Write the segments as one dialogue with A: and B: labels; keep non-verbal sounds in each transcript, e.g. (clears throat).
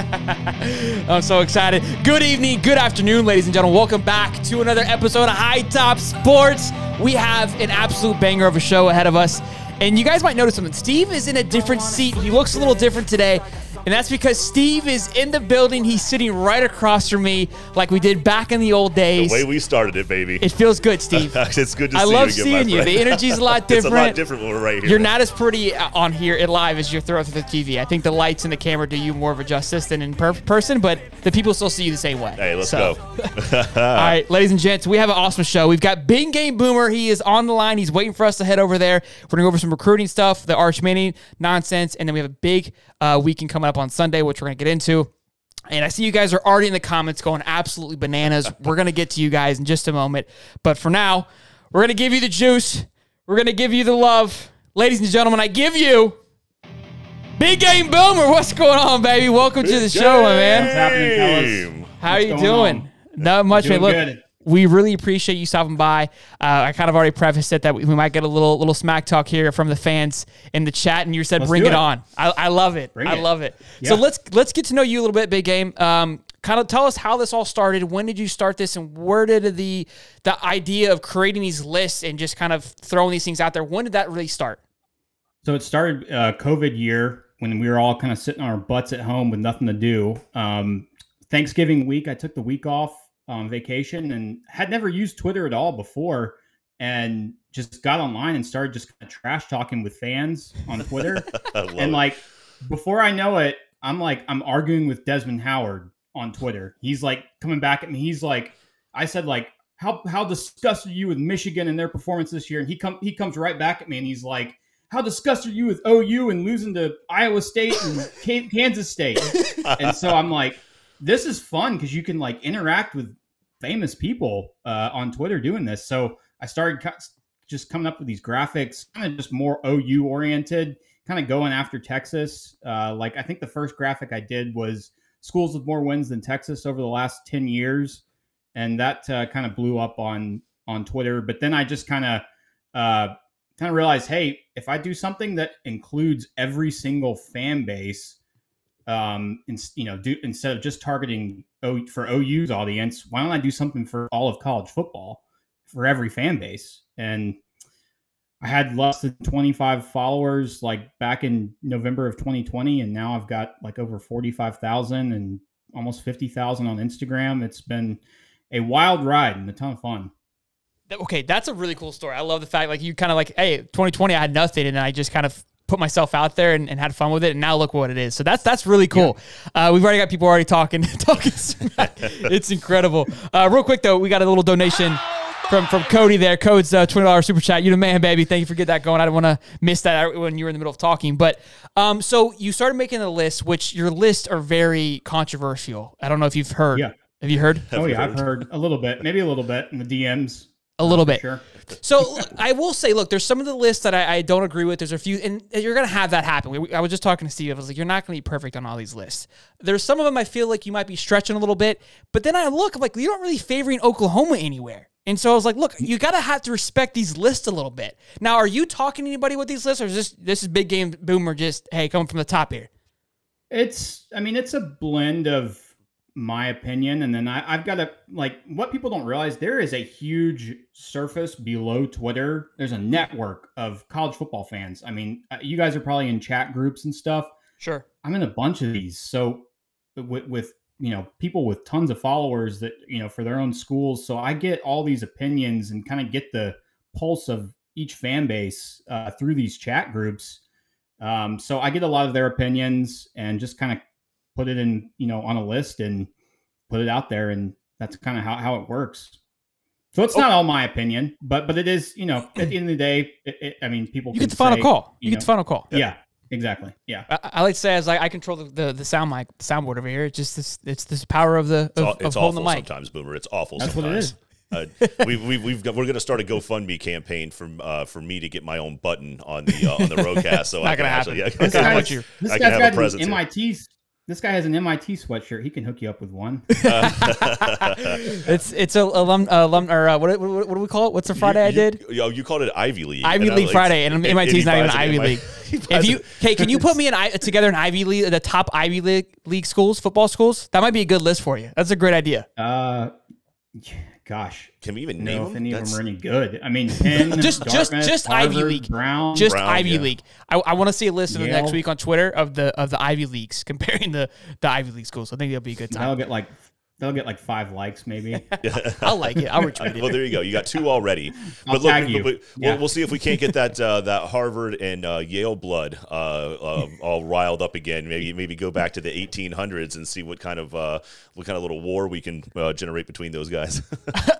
A: (laughs) I'm so excited. Good evening, good afternoon, ladies and gentlemen. Welcome back to another episode of High Top Sports. We have an absolute banger of a show ahead of us. And you guys might notice something. Steve is in a different seat. He looks a little different today. And that's because Steve is in the building. He's sitting right across from me, like we did back in the old days.
B: The way we started it, baby.
A: It feels good, (laughs) Steve.
B: it's good to
A: I
B: see
A: love
B: you again,
A: seeing you. The energy's a (laughs) lot
B: it's a
A: different.
B: lot different when we're right here.
A: You're not as pretty on here in live as you're through through the TV. I think the lights and the camera do you more of a justice than in per- person, but the people still see you the same way.
B: Hey, let's
A: So-
B: go. (laughs)
A: All right, ladies and gents, we have an awesome show. We've got Big Game Boomer. He is on the line. He's waiting for us to head over there. We're going to go over some recruiting stuff, the Arch Manning nonsense, and then we have a big uh, weekend coming up on Sunday, which we're going to get into. And I see you guys are already in the comments going absolutely bananas. (laughs) We're going to get to you guys in just a moment. But for now, we're going to give you the juice. We're going to give you the love. Ladies and gentlemen, I give you Big Game Boomer. What's going on, baby? Welcome to the show, my man.
C: What's happening, fellas?
A: How
C: What's
A: you doing?
C: on?
A: Not much, man.
C: Doing
A: Look,
C: good.
A: We really appreciate you stopping by. Uh, I kind of already prefaced it that we, we might get a little little smack talk here from the fans in the chat, and you said
C: Let's
A: bring it
C: it.
A: on. I, I love it.
C: Bring
A: I
C: it.
A: love it. So let's let's get to know you a little bit, big game. Um, kind of tell us how this all started. When did you start this, and where did the the idea of creating these lists and just kind of throwing these things out there? When did that really start?
C: So it started uh, COVID year when we were all kind of sitting on our butts at home with nothing to do. Um, Thanksgiving week, I took the week off on vacation and had never used Twitter at all before, and just got online and started just kind of trash talking with fans on (laughs) Twitter. And
B: it.
C: like before I know it, I'm like I'm arguing with Desmond Howard on Twitter. He's like coming back at me. He's like, I said like, how how disgusted are you with Michigan and their performance this year? And he come he comes right back at me and he's like, how disgusted are you with OU and losing to Iowa State and Ka- Kansas State? (laughs) and so I'm like, this is fun because you can like interact with famous people uh, on Twitter doing this. So I started co- just coming up with these graphics, kind of just more OU oriented, kind of going after Texas. Uh, like I think the first graphic I did was schools with more wins than Texas over the last ten years, and that uh, kind of blew up on on Twitter. But then I just kind of uh, kind of realized, hey, if I do something that includes every single fan base, um, in, you know, do instead of just targeting for OU's audience, why don't I do something for all of college football for every fan base? And I had less than 25 followers like back in November of 2020, and now I've got like over 45,000 and almost 50,000 on Instagram. It's been a wild ride and a ton of fun.
A: Okay, that's a really cool story. I love the fact like you kind of like, hey, 2020, I had nothing, and I just kind of put myself out there and, and had fun with it, and now look what it is. So that's that's really cool. Uh, we've already got people already talking (laughs) talking. smack. (laughs) it's incredible. Uh, real quick though, we got a little donation. From, from Cody there, Code's uh, twenty dollars super chat. You the man, baby. Thank you for getting that going. I don't want to miss that when you were in the middle of talking. But um, so you started making a list, which your lists are very controversial. I don't know if you've heard.
C: Yeah.
A: Have you heard?
C: Oh yeah, I've heard a little bit, maybe a little bit in the DMs.
A: A little oh, bit.
C: Sure.
A: So I will say, look, there's some of the lists that I, I don't agree with. There's a few, and you're gonna have that happen. We, I was just talking to Steve. I was like, you're not gonna be perfect on all these lists. There's some of them I feel like you might be stretching a little bit, but then I look, I'm like, you're not really favoring Oklahoma anywhere. And so I was like, look, you gotta have to respect these lists a little bit. Now, are you talking to anybody with these lists, or is this this is big game boomer just hey coming from the top here?
C: It's, I mean, it's a blend of my opinion, and then I, I've got to like what people don't realize. There is a huge surface below Twitter. There's a network of college football fans. I mean, uh, you guys are probably in chat groups and stuff.
A: Sure.
C: I'm in a bunch of these. So with, with you know people with tons of followers that you know for their own schools, so I get all these opinions and kind of get the pulse of each fan base uh, through these chat groups. Um, so I get a lot of their opinions and just kind of put it in you know on a list and put it out there, and that's kind of how, how it works. So it's not all my opinion, but but it is you know at the end of the day, it, it, I mean people
A: You get the final
C: say,
A: call. You,
C: you
A: get
C: know,
A: the final call.
C: Yeah, exactly. Yeah.
A: I, I like to say as like I control the, the, the sound mic, the soundboard over here. It's just this, it's this power of the
B: It's,
A: of,
B: aw-
A: of
B: it's
A: holding the mic.
B: sometimes, Boomer. It's awful
C: That's what it
B: sometimes. Uh, (laughs) we, we, we've got, we're going to start a GoFundMe campaign for uh, for me to get my own button on the uh, on the (laughs) roadcast. So
A: Not
B: I can
A: gonna
B: actually,
A: happen.
B: yeah,
A: This
B: I can
A: guy's-
B: have,
C: This
B: I
C: guy's
B: can have
C: got
B: a presence.
C: MIT. This this guy has an MIT sweatshirt. He can hook you up with one. (laughs) (laughs)
A: it's it's a alum alum or uh, what, what what do we call it? What's the Friday
B: you,
A: I did?
B: You, you called it Ivy League.
A: Ivy
B: and I
A: League
B: like-
A: Friday, and
B: and-
A: MIT's not even Ivy League. (laughs) If you hey, can you put me in together an Ivy League, the top Ivy League league schools, football schools? That might be a good list for you. That's a great idea.
C: Uh, gosh,
B: can we even
C: know
B: name
C: if
B: them?
C: any of them are any good. I mean, (laughs) Penn,
A: Just- just-
C: Dartmouth,
A: just Ivy
C: Harvard,
A: League.
C: Brown.
A: Just
B: Brown,
A: Ivy
B: yeah.
A: League. I, I want to see a list in the next week on Twitter of the of the Ivy leagues (laughs) comparing the the Ivy League schools. I think that'll be a good
C: they'll
A: time.
C: get like they'll get like five likes maybe. (laughs)
A: I'll like it. I'll retweet it.
B: well, there you go. You got two already. (laughs)
C: I'll
B: but look,
C: tag you.
B: but- but
C: Yeah.
B: we'll, we'll see if we can't get that (laughs) uh, that Harvard and uh, Yale blood uh, uh, all riled up again. Maybe maybe go back to the 1800s and see what kind of uh, what kind of little war we can uh, generate between those guys.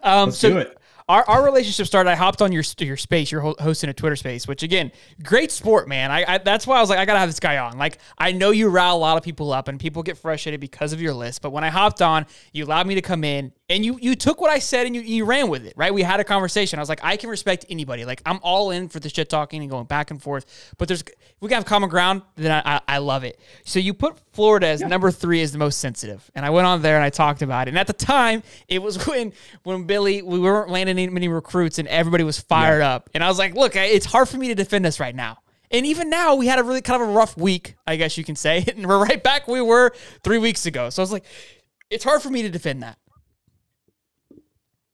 A: Um,
C: Let's
A: so
C: do it.
A: Our, our relationship started. I hopped on your your space. You're hosting a Twitter space, which again, great sport, man. I, I that's why I was like, I gotta have this guy on. Like, I know you rile a lot of people up, and people get frustrated because of your list. But when I hopped on, you allowed me to come in, and you you took what I said and you you ran with it. Right? We had a conversation. I was like, I can respect anybody. Like, I'm all in for the shit talking and going back and forth. But there's if we can have common ground, then I, I, I love it. So you put Florida as number three as the most sensitive, and I went on there and I talked about it. And at the time, it was (laughs) when when Billy we weren't landing any- many recruits and everybody was fired up, and I was like, look, it's hard for me to defend this right now. And even now, we had a really kind of a rough week, I guess you can say, (laughs) and we're right back where we were three weeks ago. So I was like, it's hard for me to defend that.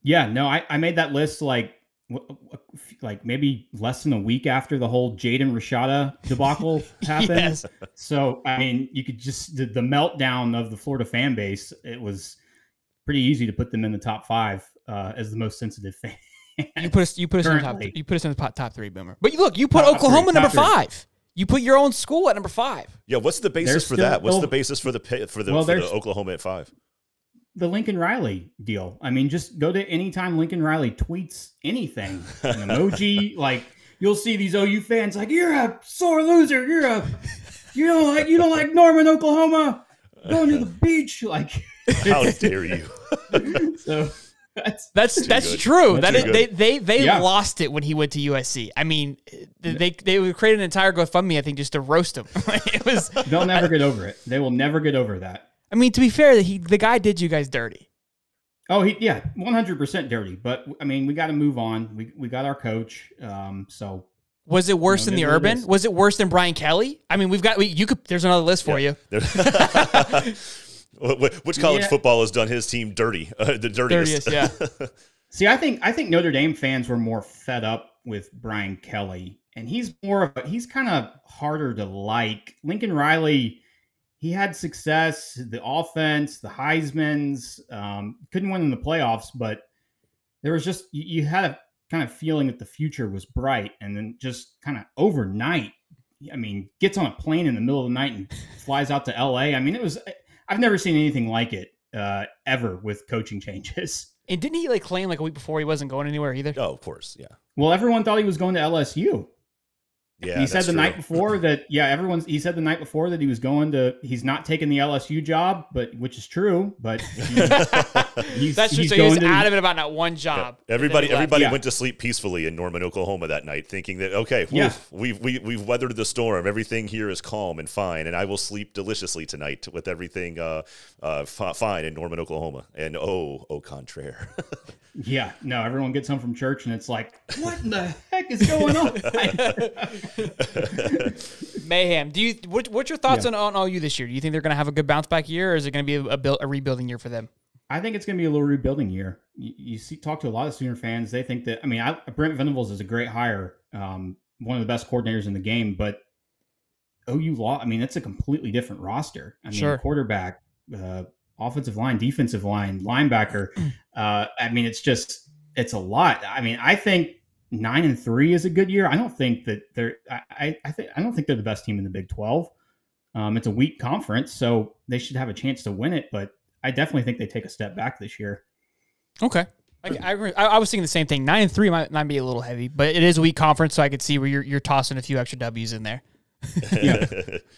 C: Yeah, no, I, I made that list like like maybe less than a week after the whole Jaden Rashada debacle (laughs) happened.
A: Yes.
C: So I mean, you could just the, the meltdown of the Florida fan base. It was pretty easy to put them in the top five uh, as the most sensitive fan.
A: You put us, you put us in the top,
C: Currently.
A: you put us in the top, top three, Boomer. But you look, you put
C: Top
A: Oklahoma
C: three,
A: number
C: top three.
A: five. You put your own school at number five.
B: yeah, what's the basis
C: They're
B: for
C: still-
B: that? What's the basis for the pay, for the,
C: Well,
B: for the Oklahoma at five?
C: the Lincoln Riley deal. I mean, just go to anytime Lincoln Riley tweets anything, an emoji, (laughs) like you'll see these OU fans like, "You're a sore loser. You're a you don't like you don't like Norman, Oklahoma. Going to the beach." Like,
B: How (laughs) dare you?
C: so that's
A: That's that's
B: good.
A: true.
C: That's
A: That they they they
C: Yeah.
A: lost it when he went to USC. I mean, they they would create an entire GoFundMe, I think, just to roast him. (laughs) it was. (laughs)
C: they'll never get over it. They will never get over that.
A: I mean, to be fair, he the guy did you guys dirty.
C: Oh, he yeah, one hundred percent dirty. But I mean, we got to move on. We we got our coach. Um, so
A: Was it worse
C: No,
A: than the
C: it is what it
A: Urban? Was it worse than Brian Kelly? I mean, we've got we, you could. There's another list for you. (laughs)
B: Wh- wh- Which college
C: Yeah.
B: football has done his team dirty? Uh, the dirtiest.
A: Dirtiest, yeah. (laughs)
C: See, I think I think Notre Dame fans were more fed up with Brian Kelly, and he's more of a, he's kind of harder to like. Lincoln Riley, he had success, the offense, the Heisman's, um, couldn't win in the playoffs, but there was just you, you had a kind of feeling that the future was bright, and then just kind of overnight, I mean, gets on a plane in the middle of the night and flies out to L.A. I mean, it was I've never seen anything like it uh, ever with coaching (laughs) changes.
A: And didn't he like claim like a week before he wasn't going anywhere either?
B: oh, of course. Yeah.
C: Well, everyone thought he was going to LSU.
B: Yeah.
C: he said the
B: true.
C: night before that. Yeah, everyone's. He said the night before that he was going to. He's not taking the LSU job, but which is true. But (laughs) he- he's,
A: That's true.
C: he's
A: So he was
C: to.
A: adamant about not one
B: Yeah.
A: job.
B: Everybody,
A: And then he left.
B: everybody
C: Yeah.
B: went to sleep peacefully in Norman, Oklahoma that night, thinking that okay,
C: Yeah.
B: woof, we've we, we've weathered the storm. Everything here is calm and fine, and I will sleep deliciously tonight with everything uh, uh, fi- fine in Norman, Oklahoma. And oh, au contraire. (laughs)
C: Yeah, no. Everyone gets home from church and it's like, what in the (laughs) heck is going on? (laughs)
A: mayhem. Do you? What, what's your thoughts
C: Yeah.
A: on, on OU this year? Do you think they're going to have a good bounce back year, or is it going to be a, a, build, a rebuilding year for them?
C: I think it's going to be a little rebuilding year. You, you see, talk to a lot of Sooner fans. They think that. I mean, I, Brent Venables is a great hire, um, one of the best coordinators in the game. But OU law. I mean, it's a completely different roster. I mean,
A: Sure.
C: quarterback, uh, offensive line, defensive line, linebacker. (clears throat) Uh, I mean, it's just it's a lot. I mean, I think nine and three is a good year. I don't think that they're. I, I, I think I don't think they're the best team in the Big Twelve. Um, it's a weak conference, so they should have a chance to win it. But I definitely think they take a step back this year.
A: Okay. I, I. I, I was thinking the same thing. Nine and three might, might be a little heavy, but it is a weak conference, so I could see where you're, you're tossing a few extra W's in there. (laughs)
C: Yeah.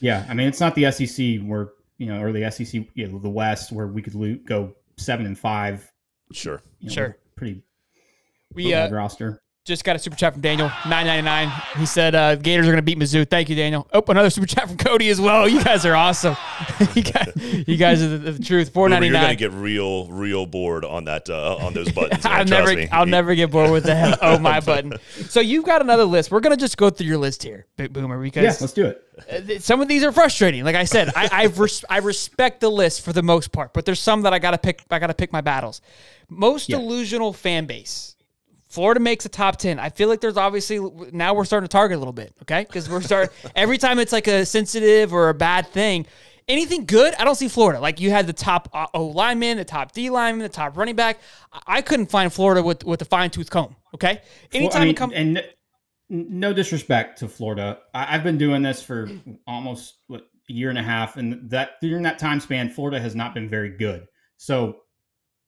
C: Yeah, I mean, it's not the SEC where you know, or the SEC, you know, the West where we could lo- go seven and five.
B: sure.
C: You know,
A: Sure.
C: Pretty
A: We uh,
C: roster.
A: Just got a super chat from Daniel, nine ninety nine. He said uh, Gators are going to beat Mizzou. Thank you, Daniel. Oh, another super chat from Cody as well. You guys are awesome. (laughs) you, guys, you guys are the, the truth. Four
B: Boomer,
A: ninety
B: you're gonna get real, real bored on that uh, on those buttons. (laughs)
A: I'll never,
B: me.
A: I'll never get bored with the (laughs) oh my button. So you've got another list. We're gonna just go through your list here, Big Boomer, Because
C: Yeah,
A: because
C: let's do it.
A: uh, some of these are frustrating. Like I said, I I, res- I respect the list for the most part, but there's some that I gotta pick. I gotta pick my battles. Most
C: Yeah.
A: delusional fan base. Florida makes a top 10. I feel like there's obviously now we're starting to target a little bit, okay? Because we're start (laughs) every time it's like a sensitive or a bad thing. Anything good, I don't see Florida. Like you had the top uh, O lineman, the top D lineman, the top running back. I- couldn't find Florida with with a fine tooth comb. Okay, anytime
C: I mean,
A: it comes,
C: and no disrespect to Florida, I, I've been doing this for almost what, a year and a half, and that during that time span, Florida has not been very good. So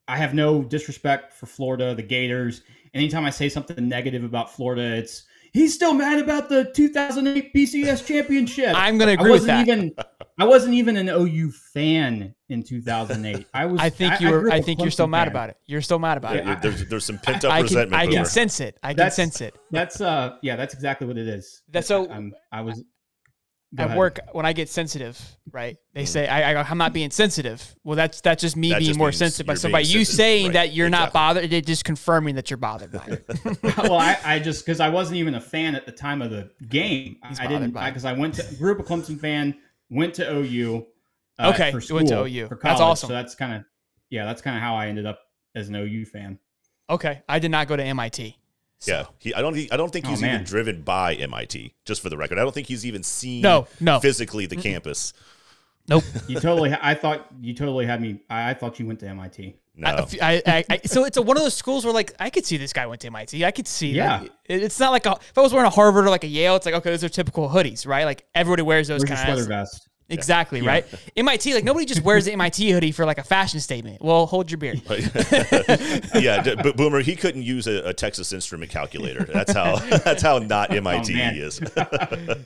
C: I have no disrespect for Florida, the Gators. Anytime I say something negative about Florida, it's he's still mad about the 2008 BCS championship.
A: I'm gonna agree with
C: wasn't
A: that.
C: even I wasn't even an OU fan in 2008. I was. (laughs)
A: I think you
C: I
A: were.
C: grew up
A: I
C: a
A: think you're
C: Clemson
A: still mad
C: fan.
A: about it. You're still mad about
B: Yeah,
A: it.
B: there's, there's some pent up
A: I can,
B: resentment.
A: I can sense it. I can
C: That's-
A: sense it.
C: That's uh yeah, that's exactly what it is.
A: That's so-
C: I'm, I was go
A: At
C: ahead.
A: work, when I get sensitive, right? They say I, I, I'm not being sensitive. Well, that's that's just me
B: That
A: being
B: just
A: more sensitive. By
B: you're
A: so by you saying
B: right,
A: that you're not
B: exactly.
A: bothered, it just confirming that you're bothered by it. (laughs)
C: well, I, I just because I wasn't even a fan at the time of the game.
A: He's
C: I didn't because I, went to grew up a Clemson fan, went to OU. uh,
A: Okay,
C: for
A: you
C: school,
A: went to OU.
C: For
A: That's awesome.
C: So that's kind of yeah, that's kind of how I ended up as an OU fan.
A: okay, I did not go to MIT.
B: Yeah, he, I don't. He, I don't think
C: Oh,
B: he's
C: man.
B: even driven by MIT. Just for the record, I don't think he's even seen
A: No, no.
B: physically the campus.
A: Nope. (laughs)
C: You totally. I thought you totally had me. I, I thought you went to MIT.
B: No,
A: I, I, I, I- so it's a, one of those schools where like I could see this guy went to MIT. I could see.
C: Yeah.
A: that. It- it's not like a, if I was wearing a Harvard or like a Yale, it's like okay, those are typical hoodies, right? Like everybody wears those
C: Where's your
A: kind
C: sweater
A: of.
C: vest?
A: Exactly right. MIT, like nobody just wears the MIT hoodie for like a fashion statement. Well, hold your beer. (laughs)
B: yeah, d- but Boomer, he couldn't use a, a Texas Instrument calculator. That's how. (laughs) That's how not oh, MIT
C: man.
B: he is. (laughs)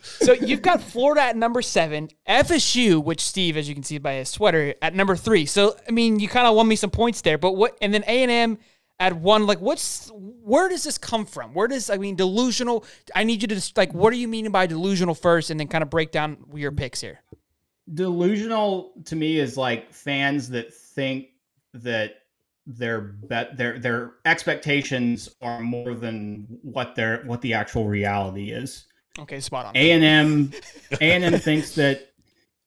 A: So you've got Florida at number seven, FSU, which Steve, as you can see by his sweater, at number three. So I mean, you kind of won me some points there. But what? And then A and M at one. Like, what's where does this come from? Where does I mean delusional? I need you to just like, what are you meaning by delusional first, and then kind of break down your picks here.
C: Delusional to me is like fans that think that their bet their their expectations are more than what their what the actual reality is.
A: Okay, spot on.
C: A and M (laughs) A and M thinks that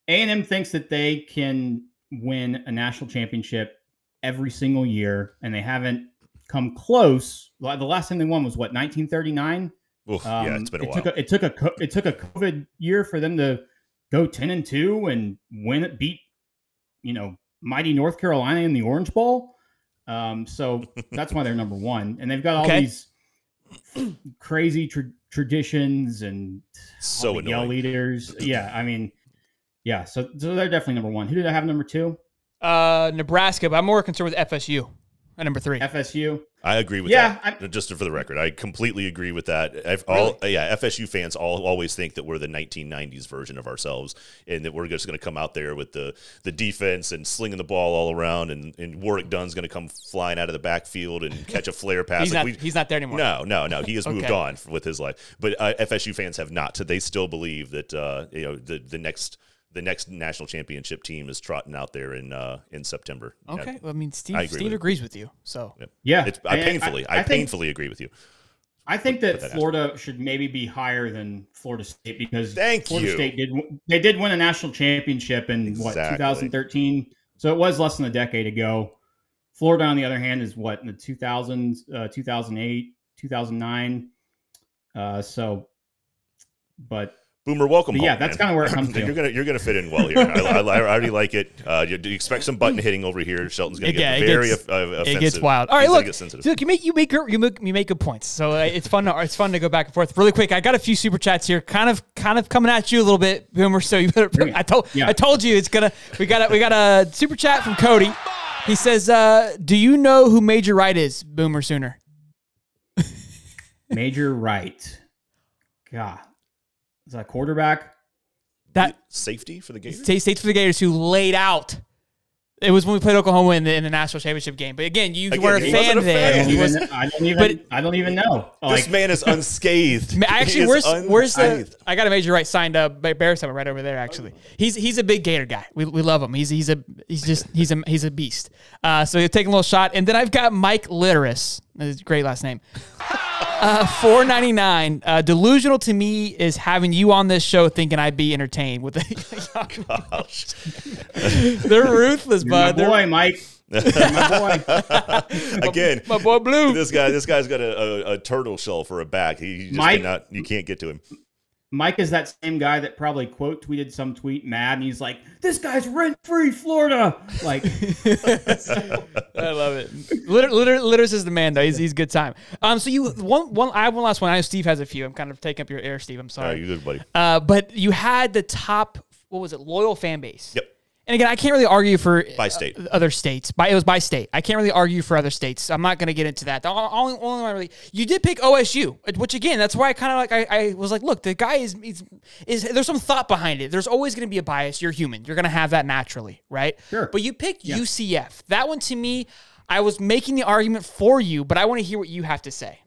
C: A and M thinks that they can win a national championship every single year, and they haven't come close. The last time they won was what 1939.
B: Oof,
C: Um,
B: yeah, it's been a
C: it
B: while.
C: Took a, it took a it took a COVID year for them to go ten and two and win it, beat you know mighty North Carolina in the Orange Bowl. Um, so (laughs) that's why they're number one, and they've got all
A: Okay.
C: these (clears throat) crazy tra- traditions and
B: so
C: the yell
B: annoying.
C: leaders. (clears throat) Yeah, I mean, yeah. So so they're definitely number one. Who did I have number two?
A: Uh, Nebraska, but I'm more concerned with FSU at number three.
C: FSU.
B: I agree with
C: Yeah,
B: that. Just for the record, I completely agree with that. I've all yeah, FSU fans all always think that we're the 1990s version of ourselves, and that we're just going to come out there with the the defense and slinging the ball all around, and, and Warrick Dunn's going to come flying out of the backfield and (laughs) catch a flare pass.
A: he's
B: Like,
A: not.
B: we-
A: he's not there anymore.
B: no, no, no. He has moved on with his life, but uh, FSU fans have not. They still believe that uh, you know the the next the next national championship team is trotting out there in uh, in September. Yeah.
A: Okay. Well, I mean, Steve.
B: I agree
A: Steve
B: with
A: agrees with you. So
C: Yeah,
B: It's, I painfully, I,
C: think-
B: painfully agree with you.
C: I think that
B: that
C: Florida should maybe be higher than Florida State because
B: Thank
C: Florida
B: you.
C: State did they did win a national championship in what 2013, so it was less than a decade ago. Florida, on the other hand, is what in the 2000s, uh, 2008, 2009. Uh, so, but
B: Boomer, welcome.
C: But yeah,
B: home,
C: that's kinda where it comes (laughs) to.
B: you're gonna you're gonna fit in well here. I, I, I already like it. Uh, you, you expect some button hitting over here. Shelton's gonna
A: Yeah,
B: get
A: it
B: very
A: gets-
B: uh, offensive.
A: it gets wild. All right,
B: He's
A: look,
B: get
A: look, you make you make you make you make good points. So uh, it's fun. To, it's fun to go back and forth. Really quick, I got a few super chats here, kind of kind of coming at you a little bit, Boomer. So you better. (laughs) I told
C: Yeah.
A: I told you it's gonna. We got a, we got a super chat from Cody. He says, uh, "Do you know who Major Wright is, Boomer Sooner?"
C: Major Wright, God, is that quarterback?
A: That
B: Safety for the Gators.
A: State States for the Gators who laid out It was when we played Oklahoma in the, in the national championship game. But again, you
B: Again,
A: weren't a fan
B: a
A: there.
C: I
B: fan.
C: don't
A: was-
C: even. I don't even. I don't even know.
B: This
C: Like,
B: man is (laughs) unscathed.
A: Ma-
B: He
A: Actually,
B: is
A: where's where's the? I got a Major Wright signed up uh, Bear Summit right over there. Actually, he's he's a big Gator guy. We, we love him. He's he's a he's just he's a he's a beast. Uh, so he's taking a little shot, and then I've got Mike Litteris. That's a great last name. Uh, four ninety nine. Uh, delusional to me is having you on this show thinking I'd be entertained with the. (laughs) (laughs)
B: Gosh.
A: They're ruthless,
C: you're my
A: bud. They're-
C: boy, Mike. My boy. (laughs)
B: Again,
A: my boy Blue.
B: this guy, this guy's got a, a, a turtle shell for a back. He just
C: Mike-
B: cannot, you can't get to him.
C: Mike is that same guy that probably quote tweeted some tweet mad, and he's like, "This guy's rent free, Florida." Like, (laughs)
A: I love it. Litter, litter, Litters is the man though. He's, he's good time. Um, so you one one I have one last one. I know Steve has a few. I'm kind of taking up your air, Steve. I'm
B: All right,
A: sorry.
B: you good, buddy.
A: Uh, but you had the top. What was it? Loyal fan base.
B: Yep.
A: And again, I can't really argue for
B: By state.
A: uh, other states. By it was by state. I can't really argue for other states. I'm not going to get into that. The only, only one really you did pick OSU, which again, that's why I kind of like I, I was like, look, the guy is is, is there's some thought behind it. There's always going to be a bias. You're human. You're going to have that naturally, right?
C: Sure.
A: But you picked UCF. That one to me, I was making the argument for you, but I want to hear what you have to say.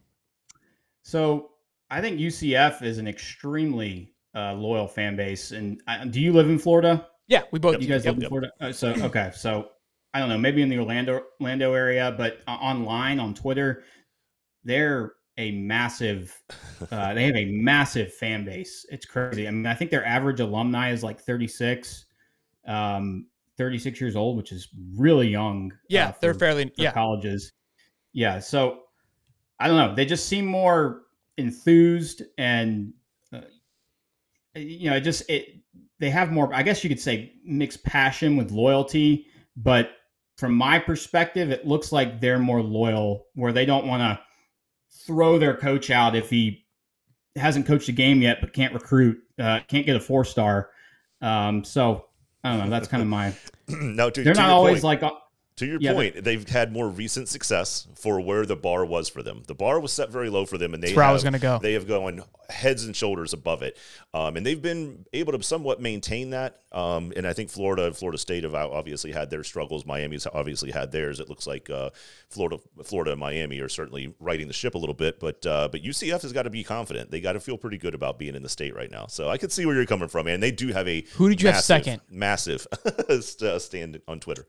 C: so I think UCF is an extremely uh, loyal fan base. And uh, do you live in Florida?
A: Yeah, we both.
C: You guys
A: yep.
C: live in Florida? Uh, so okay, so I don't know, maybe in the Orlando Orlando area, but uh, online on Twitter, they're a massive. Uh, (laughs) they have a massive fan base. It's crazy. I mean, I think their average alumni is like thirty six, um, thirty six years old, which is really young.
A: Yeah,
C: uh,
A: they're fairly.
C: for
A: Yeah,
C: colleges. Yeah, so I don't know. They just seem more enthused and uh, you know, it just it they have more I guess you could say mixed passion with loyalty, but from my perspective it looks like they're more loyal where they don't want to throw their coach out if he hasn't coached a game yet but can't recruit, uh, can't get a four star. Um, so I don't know. That's kind of my. (clears throat)
B: no, to,
C: They're
B: to
C: not always
B: point,
C: like.
B: To your
C: Yeah,
B: point, they've had more recent success for where the bar was for them. The bar was set very low for them, and they
A: where I
B: have,
A: was gonna go.
B: They have gone heads and shoulders above it, um, and they've been able to somewhat maintain that. Um, and I think Florida, and Florida State have obviously had their struggles. Miami's obviously had theirs. It looks like uh, Florida, Florida, and Miami are certainly righting the ship a little bit, but uh, but UCF has got to be confident. They got to feel pretty good about being in the state right now. So I could see where you're coming from, and they do have a
A: Who did you have second?
B: Massive (laughs) uh, stand on Twitter.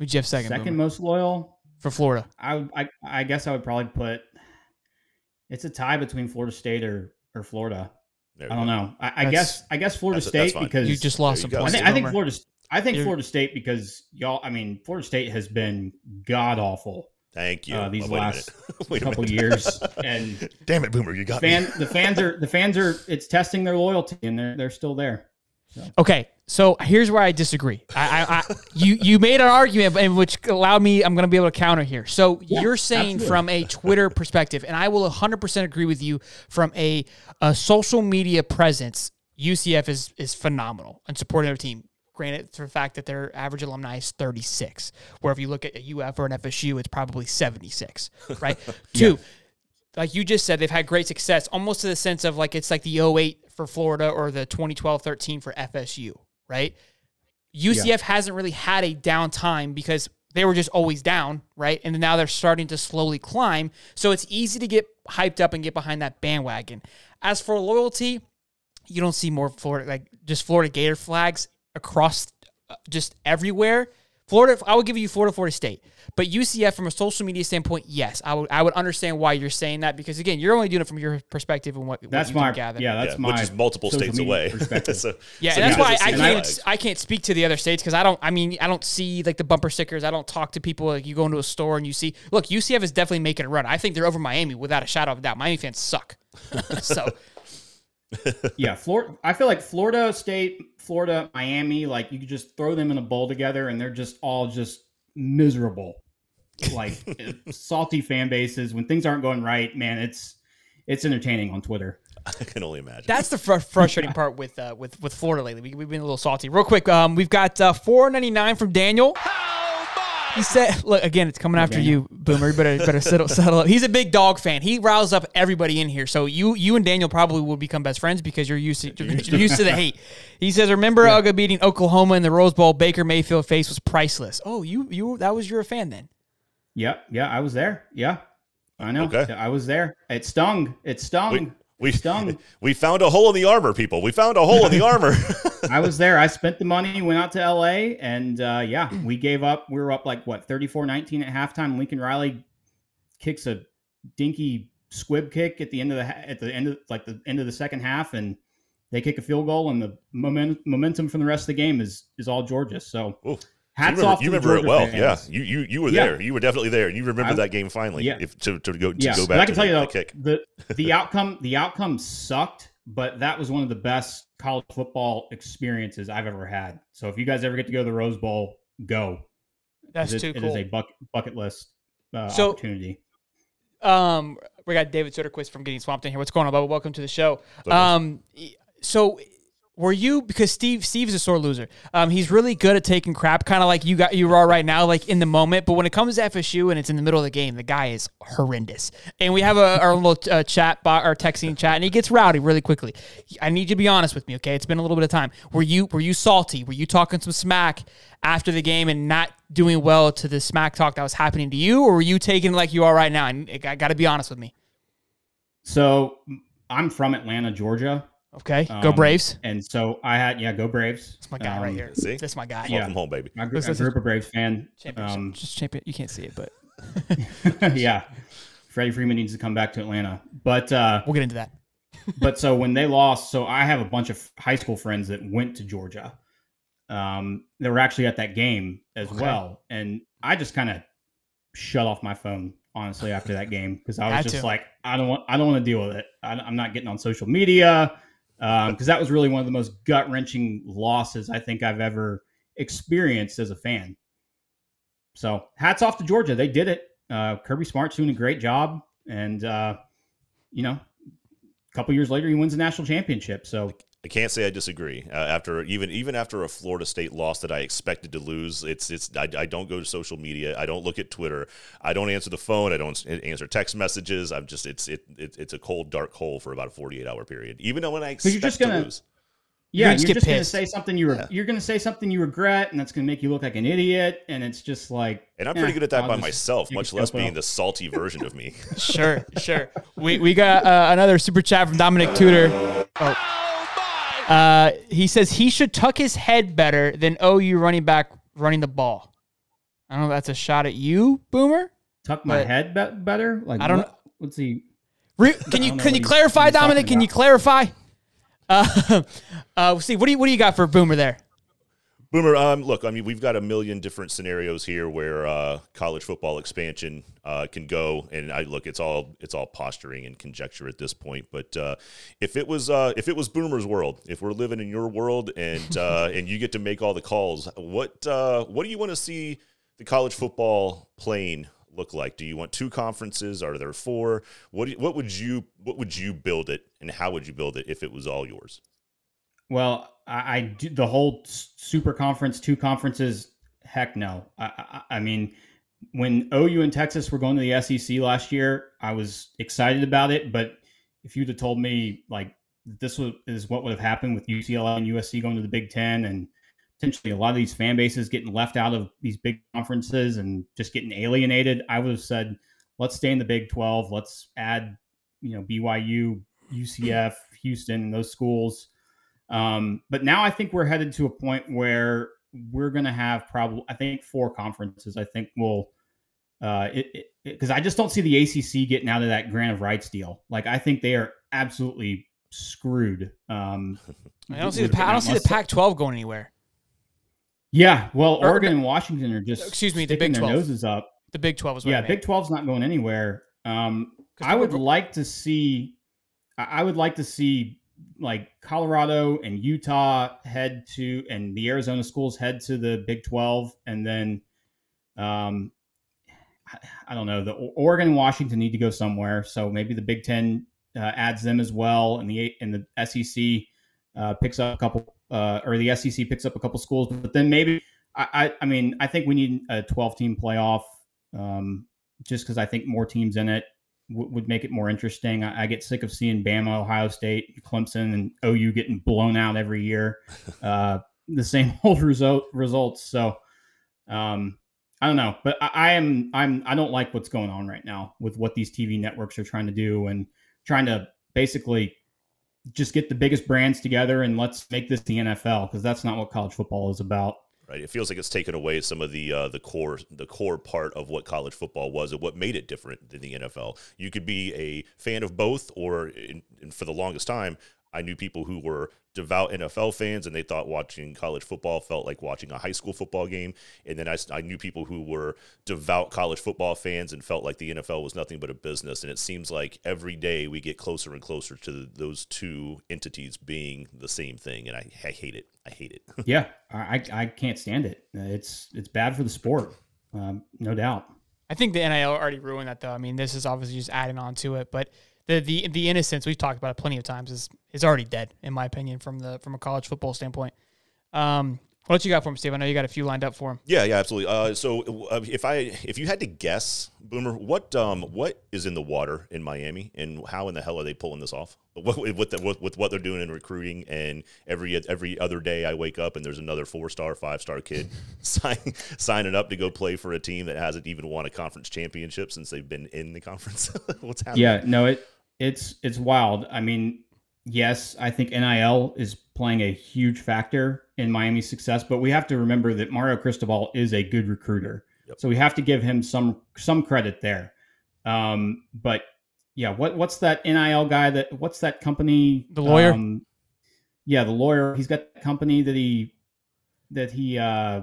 A: Who'd you have second?
C: second
A: Boomer?
C: most loyal.
A: for Florida.
C: I, I I guess I would probably put it's a tie between Florida State or or Florida.
B: There
C: I don't
B: go.
C: know. I, I guess I guess Florida
B: That's- that's
C: State
B: fine.
C: because
A: You just lost
B: There
A: some
B: you go.
C: I
A: points.
C: think, I think
A: Boomer.
C: Florida I think
A: You're-
C: Florida State because y'all I mean Florida State has been god awful
B: Thank you.
C: uh, these
B: wait a
C: last (laughs)
B: a
C: couple years (laughs) and
B: Damn it, Boomer, you got
C: fan
B: me.
C: the fans are the fans are it's testing their loyalty and they're they're still there.
A: Okay, so here's where I disagree. I, I, I (laughs) you you made an argument, in which allowed me. I'm going to be able to counter here. So you're saying
C: absolutely.
A: from a Twitter perspective, and I will 100% agree with you from a, a social media presence. UCF is is phenomenal and supporting their team. Granted, for the fact that their average alumni is 36, where if you look at a UF or an FSU, it's probably 76, right? (laughs) Two, like you just said, they've had great success, almost to the sense of like it's like the 08 for Florida or the 2012 13 for FSU, right? UCF hasn't really had a downtime because they were just always down, right? And now they're starting to slowly climb. So it's easy to get hyped up and get behind that bandwagon. As for loyalty, you don't see more Florida, like just Florida Gator flags across uh, just everywhere. Florida, I would give you Florida, Florida State, but UCF from a social media standpoint, yes, I would, I would understand why you're saying that because again, you're only doing it from your perspective and what, what
C: That's
A: you
C: my
A: gather.
C: yeah. That's
B: Yeah,
C: my
B: which is multiple states away. (laughs) so,
A: Yeah,
B: so
A: and that's why I can't
B: flags.
A: I can't speak to the other states because I don't. I mean, I don't see like the bumper stickers. I don't talk to people. Like you go into a store and you see. Look, UCF is definitely making a run. I think they're over Miami without a shadow of a doubt. Miami fans suck. (laughs) so
C: yeah, (laughs) Florida. I feel like Florida State, Florida, Miami, like you could just throw them in a bowl together, and they're just all just miserable, like (laughs) salty fan bases. When things aren't going right, man, it's it's entertaining on Twitter.
B: I can only imagine.
A: that's the fr- frustrating part with uh, with with Florida lately. We, we've been a little salty. Real quick, um, we've got uh, four ninety nine from Daniel. He said, "Look again, it's coming after
C: Daniel.
A: you, Boomer. You better better settle settle up." He's a big dog fan. He riles up everybody in here. So you you and Daniel probably will become best friends because you're used to (laughs) you're (laughs) used to the hate. He says, "Remember Uga beating Oklahoma in the Rose Bowl? Baker Mayfield face was priceless." Oh, you you that was you're a fan then.
C: Yep. Yeah, I was there. Yeah. I know.
B: Okay.
C: I was there. It stung. It stung.
B: We, we
C: stung. (laughs)
B: We found a hole in the armor, people. We found a hole in the (laughs) armor.
C: I was there. I spent the money, went out to LA, and uh, yeah, we gave up. We were up like what 34-19 at halftime. Lincoln Riley kicks a dinky squib kick at the end of the at the end of like the end of the second half, and they kick a field goal, and the moment, momentum from the rest of the game is is all Georgia. So
B: Ooh.
C: Hats
B: you remember,
C: off.
B: you
C: to the
B: remember it well.
C: fans.
B: Yeah. You you you were
C: Yeah.
B: there. You were definitely there. And you remember
C: I-
B: that game finally.
C: Yeah.
B: If to, to go to
C: yeah,
B: go
C: but
B: back
C: I
B: to
C: can tell
B: the,
C: you
B: the
C: though,
B: kick.
C: the (laughs) the outcome the outcome sucked, but that was one of the best college football experiences I've ever had. So if you guys ever get to go to the Rose Bowl, go.
A: That's
C: it,
A: too
C: It
A: cool.
C: is a bucket bucket list uh,
A: So-
C: opportunity.
A: Um, we got David Soderquist from Getting Swamped in here. What's going on, Bubba? Welcome to the show.
B: Douglas.
A: Um, so were you because Steve Steve's a sore loser. Um, he's really good at taking crap, kind of like you got you are right now, like in the moment. But when it comes to FSU and it's in the middle of the game, the guy is horrendous. And we have a our little uh, chat bot, our texting chat, and he gets rowdy really quickly. I need you to be honest with me, okay? It's been a little bit of time. Were you were you salty? Were you talking some smack after the game and not doing well to the smack talk that was happening to you, or were you taking like you are right now? And I got to be honest with me.
C: So I'm from Atlanta, Georgia.
A: Okay, go
C: Um,
A: Braves.
C: And so I had yeah, go Braves.
A: That's my guy right
C: Um,
A: here.
B: see?
A: That's my guy.
C: Yeah.
B: Welcome home, baby.
C: I grew,
A: This
C: I
A: is-
C: grew up a Braves fan.
A: Championship.
C: Um,
A: just champion. You can't see it, but (laughs)
C: yeah, Freddie Freeman needs to come back to Atlanta. But uh,
A: we'll get into that. (laughs)
C: but so when they lost, so I have a bunch of high school friends that went to Georgia. Um, they were actually at that game as
A: Okay.
C: well, and I just kind of shut off my phone honestly after that game because I was
A: Had
C: just
A: to.
C: like, I don't want, I don't want to deal with it. I, I'm not getting on social media because that was really one of the most gut wrenching losses I think I've ever experienced as a fan. So hats off to Georgia, they did it. Uh, Kirby Smart's doing a great job, and uh, you know, a couple years later, he wins a national championship. So
B: I can't say I disagree. Uh, after even even after a Florida State loss that I expected to lose, it's it's I, I don't go to social media. I don't look at Twitter. I don't answer the phone. I don't answer text messages. I'm just it's it, it it's a cold dark hole for about a 48 hour period. Even though when I
C: you're
B: expect
C: just
B: to
C: gonna-
B: lose,
C: yeah,
A: gonna
C: you're
A: just
C: just, going to say something you re-
B: Yeah.
C: you're going to say something you regret, and that's going to make you look like an idiot. And it's just like,
B: and I'm pretty
C: eh,
B: good at that
C: I'll
B: by
C: just
B: myself, much less being
C: out.
B: the salty (laughs) version of me.
A: Sure, sure. We we got uh, another super chat from Dominic Tudor. Oh. Uh, he says he should tuck his head better than OU running back running the ball. I don't know. if That's a shot at you, Boomer.
C: tuck my head be- better. Like
A: I don't
C: what- Let's see.
A: Re- can you can you clarify, Dominic? Can you clarify? Uh, uh, see what do you what do you got for Boomer there?
B: Boomer, um, look, I mean, we've got a million different scenarios here where uh, college football expansion uh, can go, and I look, it's all it's all posturing and conjecture at this point. But uh, if it was uh, if it was Boomer's world, if we're living in your world, and uh, (laughs) and you get to make all the calls, what uh, what do you want to see the college football plane look like? Do you want two conferences? Are there four? What do you- what would you what would you build it, and how would you build it if it was all yours?
C: Well, I, I do the whole super conference, two conferences. Heck no. I, I, I mean, when OU and Texas were going to the SEC last year, I was excited about it. But if you'd have told me like this was, is what would have happened with UCLA and USC going to the Big Ten, and potentially a lot of these fan bases getting left out of these big conferences and just getting alienated, I would have said, let's stay in the Big Twelve. Let's add, you know, BYU, UCF, Houston, those schools. Um, but now I think we're headed to a point where we're going to have probably, I think, four conferences. I think we'll, uh, it because I just don't see the ACC getting out of that grant of rights deal. Like I think they are absolutely screwed. Um, (laughs)
A: I don't see
C: with-
A: the I don't see the Pac-12 going anywhere.
C: Yeah, well,
A: Or-
C: Oregon and Washington are just
A: Excuse me, the Big
C: their
A: 12.
C: noses up.
A: The Big 12 is what
C: Yeah,
A: meant.
C: Big 12's not going anywhere. Um,
A: 'Cause
C: I would like to see. I I would like to see like Colorado and Utah head to, and the Arizona schools head to the Big 12, and then, um, I, don't know. The Oregon and Washington need to go somewhere. So maybe the Big Ten uh, adds them as well, and the and the SEC uh, picks up a couple, uh, or the SEC picks up a couple schools. But then maybe I, I, I mean, I think we need a 12 team playoff um, just because I think more teams in it w- would make it more interesting. I, I, get sick of seeing Bama, Ohio State, Clemson, and OU getting blown out every year. (laughs) Uh, the same (laughs) old result, results. So, um, I don't know, but I, I am I'm I don't like what's going on right now with what these TV networks are trying to do and trying to basically just get the biggest brands together and let's make this the NFL because that's not what college football is about.
B: Right. It feels like it's taken away some of the uh, the core the core part of what college football was and what made it different than the NFL. You could be a fan of both, or in, for the longest time, I knew people who were devout NFL fans and they thought watching college football felt like watching a high school football game. And then I, I knew people who were devout college football fans and felt like the NFL was nothing but a business. And it seems like every day we get closer and closer to those two entities being the same thing. And I, I hate it. I hate it. (laughs)
C: yeah, I, I can't stand it. It's it's bad for the sport, um, no doubt.
A: I think the NIL already ruined that though. I mean, this is obviously just adding on to it, but the the the innocence we've talked about it plenty of times is is already dead in my opinion from the from a college football standpoint. Um, what you got for him, Steve? I know you got a few lined up for him.
B: Yeah, yeah, absolutely. Uh, so uh, if I if you had to guess, Boomer, what um what is in the water in Miami, and how in the hell are they pulling this off? What, with, the, with, with what they're doing in recruiting, and every every other day I wake up and there's another four star, five star kid (laughs) sign, signing up to go play for a team that hasn't even won a conference championship since they've been in the conference. (laughs) What's happening?
C: Yeah, no, it it's it's wild. I mean, yes, I think NIL is playing a huge factor in Miami's success, but we have to remember that Mario Cristobal is a good recruiter. Yep. So we have to give him some some credit there. Um, but yeah, what what's that NIL guy that what's that company?
A: The lawyer.
C: Um, yeah, the lawyer. He's got a company that he that he uh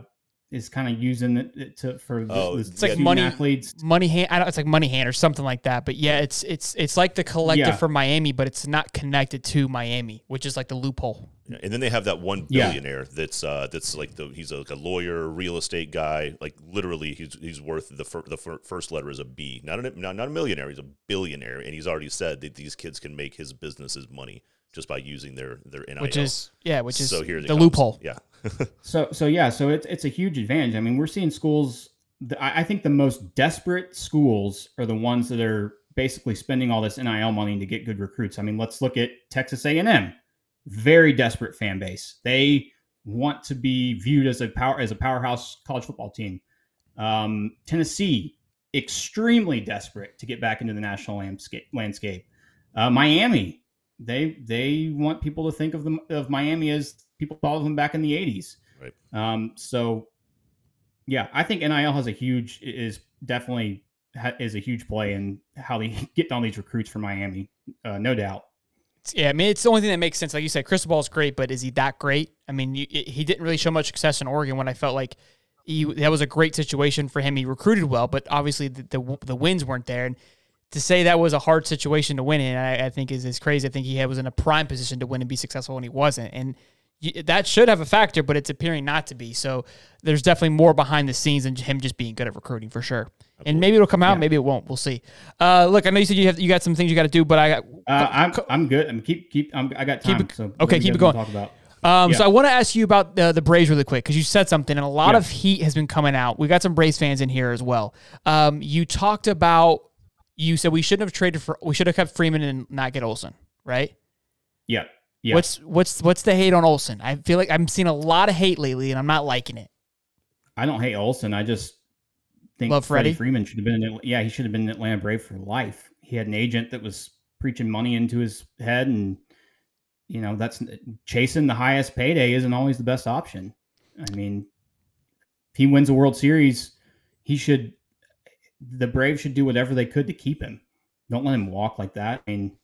C: is kind of using it to for
A: oh, the, it's like money athletes money hand I don't, it's like money hand or something like that but yeah it's it's it's like the collective yeah. for Miami but it's not connected to Miami which is like the loophole
B: and then they have that one billionaire yeah. that's uh that's like the he's a, like a lawyer real estate guy like literally he's he's worth the fir- the fir- first letter is a B not a not, not a millionaire he's a billionaire and he's already said that these kids can make his businesses money just by using their their NIL.
A: Which is yeah, which is so here the comes. loophole.
B: Yeah. (laughs)
C: so so yeah, so it's it's a huge advantage. I mean, we're seeing schools. I think the most desperate schools are the ones that are basically spending all this NIL money to get good recruits. I mean, let's look at Texas A&M. Very desperate fan base. They want to be viewed as a power as a powerhouse college football team. Um, Tennessee, extremely desperate to get back into the national landscape. landscape. Uh, Miami, they they want people to think of them of Miami as people thought of them back in the '80s.
B: Right.
C: Um, so, yeah, I think NIL has a huge is definitely is a huge play in how they (laughs) get all these recruits from Miami, uh, no doubt.
A: Yeah, I mean, it's the only thing that makes sense. Like you said, Cristobal is great, but is he that great? I mean, you, it, he didn't really show much success in Oregon when I felt like he, that was a great situation for him. He recruited well, but obviously the, the, the wins weren't there. And to say that was a hard situation to win in, I, I think is, is crazy. I think he was in a prime position to win and be successful, and he wasn't. And that should have a factor, but it's appearing not to be. So there's definitely more behind the scenes than him just being good at recruiting for sure. And maybe it'll come out, yeah. maybe it won't. We'll see. Uh, look, I know you said you have you got some things you got to do, but I got.
C: Uh, I'm I'm good. I'm keep keep. I'm, I got time.
A: Keep
C: so
A: okay, keep it going. Talk about. Um, yeah. So I want to ask you about the, the Braves really quick because you said something, and a lot yeah. of heat has been coming out. We got some Braves fans in here as well. Um, you talked about you said we shouldn't have traded for we should have kept Freeman and not get Olson, right?
C: Yeah. Yeah.
A: What's what's what's the hate on Olson? I feel like I'm seeing a lot of hate lately, and I'm not liking it.
C: I don't hate Olson. I just think
A: Love Freddie
C: Freeman should have been. In, yeah, he should have been in Atlanta Brave for life. He had an agent that was preaching money into his head, and you know that's chasing the highest payday isn't always the best option. I mean, if he wins a World Series, he should the Braves should do whatever they could to keep him. Don't let him walk like that. I mean,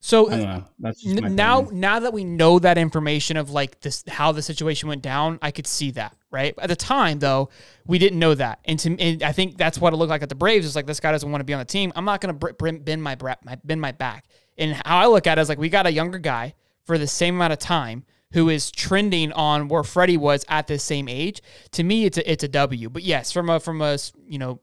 A: so now, opinion. now that we know that information of like this, how the situation went down, I could see that. Right at the time, though, we didn't know that, and to and I think that's what it looked like at the Braves. Is like this guy doesn't want to be on the team. I'm not going to bend my my bend my back. And how I look at it is like we got a younger guy for the same amount of time who is trending on where Freddie was at the same age. To me, it's a it's a W. But yes, from a from a you know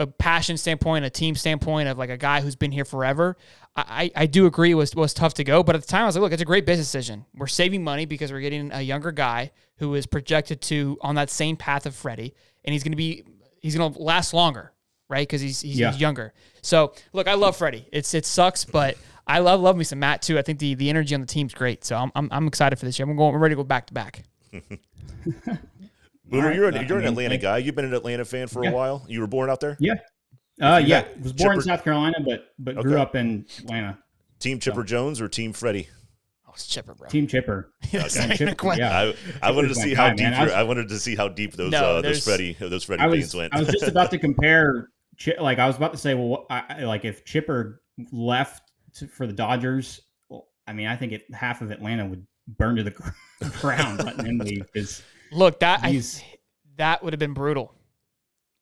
A: a passion standpoint, a team standpoint of like a guy who's been here forever, I, I do agree it was was tough to go. But at the time, I was like, look, it's a great business decision. We're saving money because we're getting a younger guy who is projected to on that same path of Freddie, and he's going to be he's going to last longer, right? Because he's he's,
C: Yeah.
A: he's younger. So look, I love Freddie. It's it sucks, but I love love me some Matt too. I think the the energy on the team's great. So I'm I'm, I'm excited for this year. I'm going. I'm ready to go back to back. (laughs)
B: Boomer,
C: right.
B: you're, an, you're an Atlanta
C: thank-
B: guy. You've been an Atlanta fan for
C: Yeah.
B: a while. You were born out there.
C: Yeah. Uh,
B: you
C: yeah.
B: got
C: Was born in South Carolina, but but grew up in Atlanta.
B: Team Chipper Jones or Team Freddie?
A: Oh, it's chipper, bro.
C: Team Chipper. (laughs)
A: Okay.
C: Chipper, yeah.
B: I, I wanted to
C: Chipper's my
B: see
C: guy,
B: how deep
C: man. I was-
B: I wanted to see how deep those
A: No,
B: uh, those
A: there's-
B: Freddie those Freddie
C: I
B: veins
C: was
B: went.
C: I was just about to (laughs) compare. Chi- Like I was about to say, well, I, I- like if Chipper left to, for the Dodgers, well, I mean, I think it, half of Atlanta would burn to the (laughs) ground but him leave. Because
A: Look, that I, that would have been brutal.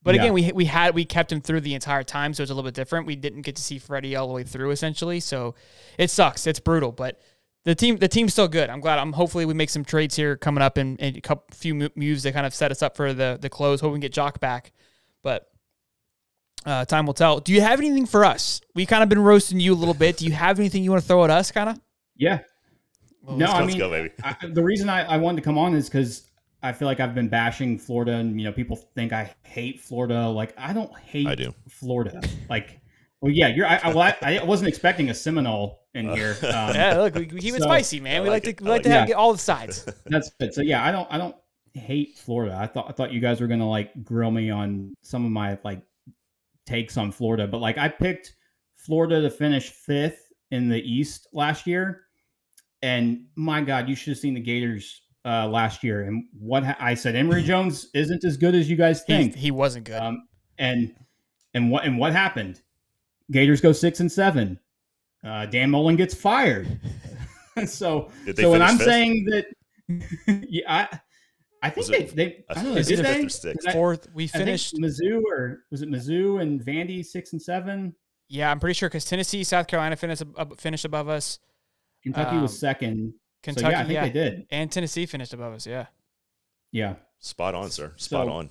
A: But
C: Yeah.
A: again, we we had we kept him through the entire time, so it's a little bit different. We didn't get to see Freddie all the way through, essentially. So it sucks. It's brutal, but the team the team's still good. I'm glad. I'm hopefully we make some trades here coming up and, and a couple few moves that kind of set us up for the the close. Hope we can get Joc back, but. Uh, time will tell. Do you have anything for us? We kind of been roasting you a little bit. Do you have anything you want to throw at us, kind of?
C: yeah, no, I
B: Let's
C: mean,
B: go, baby.
C: I, the reason I, I wanted to come on is because I feel like I've been bashing Florida, and you know, people think I hate Florida. Like I don't hate
B: I do.
C: Florida. Like, well, yeah, you're. I, I, well, I, I wasn't expecting a Seminole in here. (laughs) Um,
A: Yeah, look, we, we keep it
C: so-
A: spicy, man. We like,
B: like
A: to we like to have,
C: it.
A: get all the sides. (laughs)
C: That's it. So yeah, I don't I don't hate Florida. I thought I thought you guys were gonna like grill me on some of my like takes on Florida, but like I picked Florida to finish fifth in the East last year, and my God, you should have seen the Gators uh, last year. And what ha- I said, Emory (clears throat) Jones isn't as good as you guys
A: He,
C: think.
A: he wasn't good.
C: Um, and and what and what happened? Gators go six and seven. Uh, Dan Mullen gets fired. (laughs) (laughs) so so when I'm
B: fifth?
C: saying that, (laughs) yeah, I, I think
B: Was
C: they, they
B: I
C: I don't know,
B: think
A: it
C: did
A: was
C: they?
B: fifth or sixth.
C: Did I-
A: Fourth, we
C: I think
A: finished.
C: Mizzou or was it Mizzou and Vandy six and seven?
A: Yeah, I'm pretty sure because Tennessee, South Carolina finished finished above us.
C: Kentucky
A: Um,
C: was second.
A: Kentucky,
C: so yeah, I think
A: yeah,
C: they did.
A: and Tennessee finished above us. Yeah,
C: Yeah.
B: Spot on, sir. Spot
C: So-
B: on.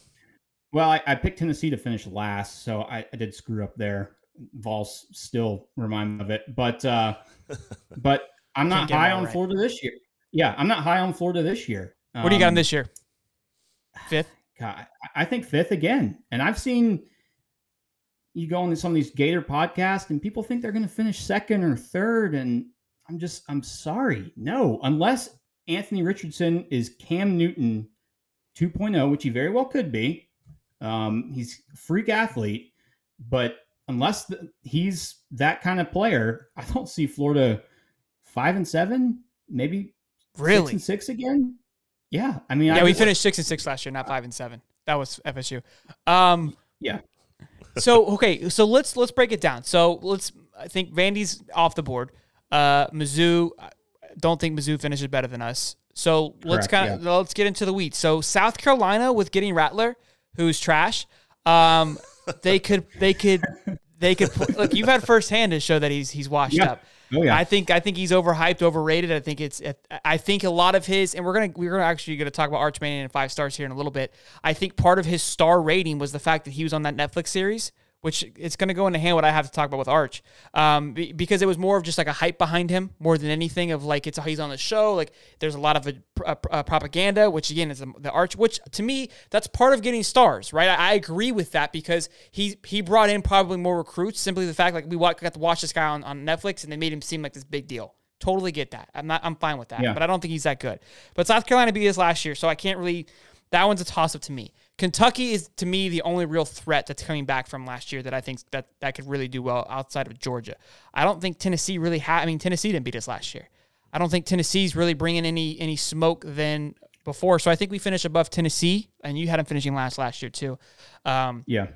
C: Well, I, I picked Tennessee to finish last, so I, I did screw up there. Vols still remind me of it, but uh, (laughs) but I'm
A: Can't
C: not
A: get 'em
C: high on
A: right.
C: Florida this year. Yeah, I'm not high on Florida this year.
A: what do you got in
C: Um,
A: this year? Fifth. (sighs)
C: God, I- I think fifth again. And I've seen you go on some of these Gator podcasts, and people think they're going to finish second or third. And I'm just, I'm sorry. No, unless Anthony Richardson is Cam Newton 2.0, which he very well could be. Um, he's a freak athlete, but unless the, he's that kind of player, I don't see Florida five and seven, maybe six
A: Really?
C: and six again. Yeah, I mean, I
A: Yeah, we
C: just-
A: finished six and six last year, not five and seven. That was FSU. Um,
C: Yeah.
A: so okay, so let's let's break it down. So let's. I think Vandy's off the board. Uh, Mizzou. Don't think Mizzou finishes better than us. So let's kind of let's get into the weeds. So South Carolina with getting Rattler, who's trash. Um, (laughs) they could they could they could put- look. You've had firsthand to show that he's he's washed
C: Yeah.
A: up.
C: Oh yeah,
A: I think I think he's overhyped, overrated. I think it's I think a lot of his and we're gonna we're gonna actually gonna talk about Arch Manning and five stars here in a little bit. I think part of his star rating was the fact that he was on that Netflix series, which it's gonna go into hand what I have to talk about with Arch, um, because it was more of just like a hype behind him more than anything of like it's he's on the show. Like there's a lot of uh, uh, propaganda, which again is the, the Arch, which to me that's part of getting stars, right? I, I agree with that because he he brought in probably more recruits. Simply the fact like we got to watch this guy on, on Netflix and they made him seem like this big deal. Totally get that. I'm not. I'm fine with that.
C: Yeah.
A: But I don't think he's that good. But South Carolina beat us last year, so I can't really. That one's a toss up to me. Kentucky is to me the only real threat that's coming back from last year that I think that that could really do well outside of Georgia. I don't think Tennessee really had. I mean, Tennessee didn't beat us last year. I don't think Tennessee's really bringing any any smoke than before. So I think we finish above Tennessee, and you had them finishing last last year too. Um,
C: yeah.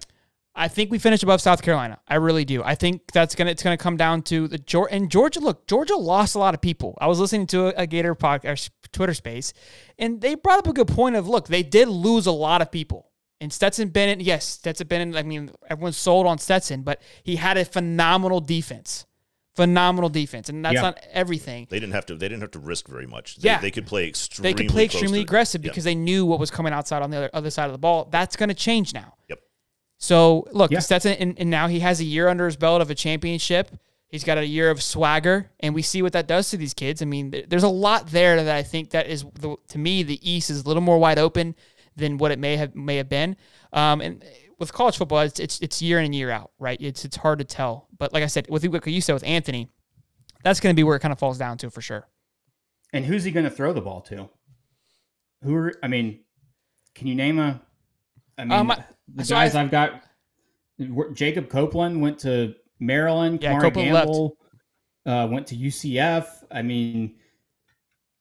A: I think we finish above South Carolina. I really do. I think that's gonna it's gonna come down to the Georgia and Georgia. Look, Georgia lost a lot of people. I was listening to a, a Gator podcast, Twitter space, and they brought up a good point of look, they did lose a lot of people. And Stetson Bennett, yes, Stetson Bennett. I mean, everyone's sold on Stetson, but he had a phenomenal defense, phenomenal defense, and that's
C: Yeah.
A: not everything.
B: They didn't have to. They didn't have to risk very much. They,
A: Yeah.
B: they could play extremely.
A: They could play extremely aggressive
B: yeah.
A: because they knew what was coming outside on the other, other side of the ball. That's going to change now. So look,
C: Yeah.
A: Stetson, and, and now he has a year under his belt of a championship. He's got a year of swagger, and we see what that does to these kids. I mean, there's a lot there that I think that is the, to me the East is a little more wide open than what it may have may have been. Um, and with college football, it's, it's it's year in and year out, right? It's it's hard to tell. But like I said, with what you said with Anthony, that's going to be where it kind of falls down to for sure.
C: And who's he going to throw the ball to? Who are? I mean, can you name a? I mean,
A: Um,
C: the
A: so
C: guys
A: I-
C: I've got. Jacob Copeland went to Maryland.
A: Yeah,
C: Kamari
A: Copeland left.
C: Gamble uh, went to UCF. I mean,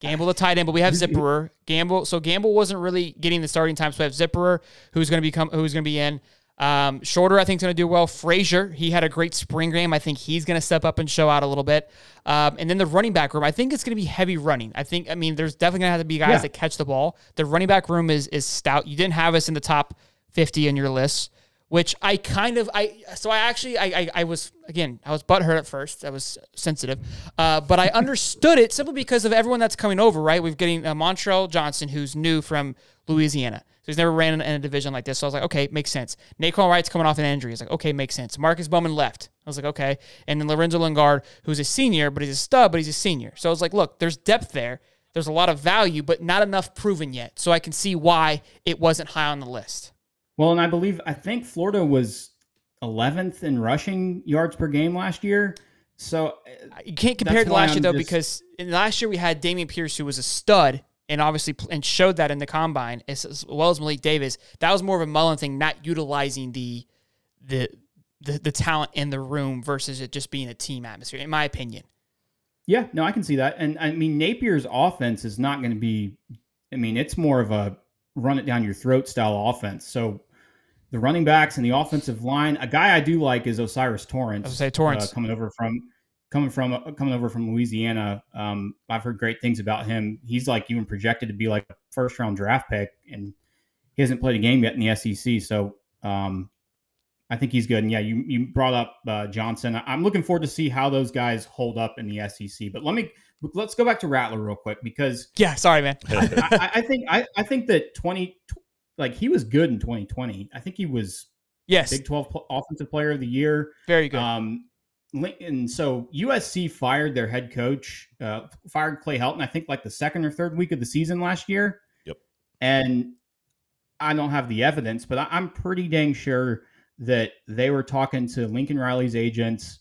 A: Gamble the tight end, but we have (laughs) Zipperer. Gamble, so Gamble wasn't really getting the starting time. So we have Zipperer, who's going to become, who's going to be in. Um, Shorter, I think, is going to do well. Frazier, he had a great spring game. I think he's going to step up and show out a little bit. Um, and then the running back room, I think it's going to be heavy running. I think, I mean, there's definitely going to have to be guys
C: Yeah.
A: that catch the ball. The running back room is is stout. You didn't have us in the top 50 in your list, which I kind of, I so I actually, I, I, I was again, I was butthurt at first. I was sensitive, uh, but I understood it simply because of everyone that's coming over. Right, we've getting uh, Montrell Johnson, who's new from Louisiana. So he's never ran in, in a division like this. So I was like, okay, makes sense. Nay'Quan Wright's coming off an injury. He's like, okay, makes sense. Marcus Bowman left. I was like, okay. And then Lorenzo Lingard, who's a senior, but he's a stud, but he's a senior. So I was like, look, there's depth there. There's a lot of value, but not enough proven yet. So I can see why it wasn't high on the list.
C: Well, and I believe I think Florida was 11th in rushing yards per game last year. So uh,
A: You can't compare it to last year though,
C: just-
A: because in last year we had Dameon Pierce, who was a stud, and obviously and showed that in the combine, as, as well as Malik Davis. That was more of a Mullen thing, not utilizing the the the, the talent in the room versus it just being a team atmosphere, in my opinion.
C: Yeah, no, I can see that. And I mean, Napier's offense is not going to be, I mean, it's more of a run it down your throat style offense. So the running backs and the offensive line, a guy I do like is O'Cyrus Torrence.
A: I say Torrence.
C: uh, coming over from coming from uh, coming over from Louisiana. Um, I've heard great things about him. He's like even projected to be like a first round draft pick, and he hasn't played a game yet in the SEC. So um, I think he's good. And yeah, you you brought up uh, Johnson. I'm looking forward to see how those guys hold up in the SEC. But let me let's go back to Rattler real quick because
A: Yeah, sorry, man.
C: I, I, I think I, I think that 20 like he was good in 2020. I think he was
A: Yes,
C: Big 12 pl- offensive player of the year.
A: very good.
C: Um, and so USC fired their head coach, uh, fired Clay Helton. I think like the second or third week of the season last year.
B: Yep.
C: And I don't have the evidence, but I, I'm pretty dang sure that they were talking to Lincoln Riley's agents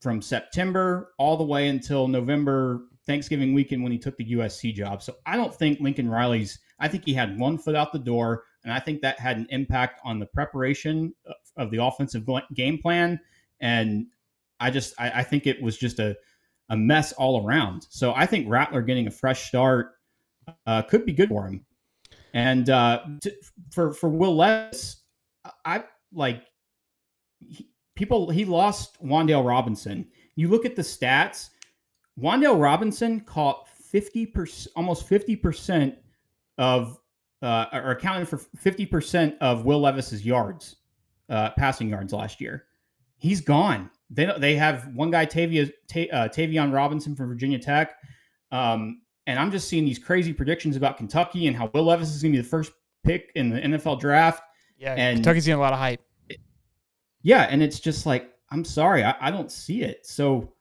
C: from September all the way until November Thanksgiving weekend when he took the USC job. So I don't think Lincoln Riley's. I think he had one foot out the door, and I think that had an impact on the preparation of, the offensive game plan. And I just I, I think it was just a a mess all around. So I think Rattler getting a fresh start uh, could be good for him. And uh, to, for for Will Levis, I like he, people. He lost Wan'Dale Robinson. You look at the stats. Wan'Dale Robinson caught fifty percent, almost fifty percent of, uh, or accounted for fifty percent of Will Levis's yards, uh, passing yards last year. He's gone. They they have one guy, Tavia, Ta, uh, Tayvion Robinson from Virginia Tech, um, and I'm just seeing these crazy predictions about Kentucky and how Will Levis is going to be the first pick in the NFL draft.
A: yeah,
C: and-
A: Kentucky's getting a lot of hype.
C: Yeah, and it's just like I'm sorry, I, I don't see it. So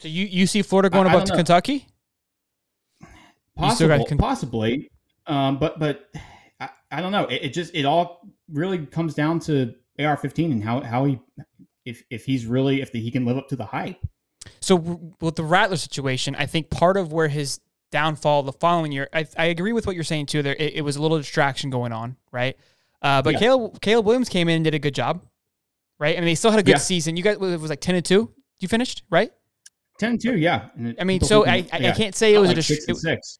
A: So you you see Florida going
C: I- I
A: above
C: don't
A: to. Kentucky?
C: Possible, possibly, um, but but I, I don't know. It, it just it all really comes down to AR-15 and how how he if if he's really if he can live up to the hype.
A: So with the Rattler situation, I think part of where his downfall the following year, I, I agree with what you're saying too. There, it, it was a little distraction going on, right? Uh, but
C: Yeah.
A: Caleb Caleb Williams came in and did a good job, right? I mean, they still had a good
C: Yeah.
A: season. You guys it was like ten and two. You finished right?
C: 10 2, yeah. And it-
A: I mean, so I, I, I can't say it was
C: like
A: a
C: six and six.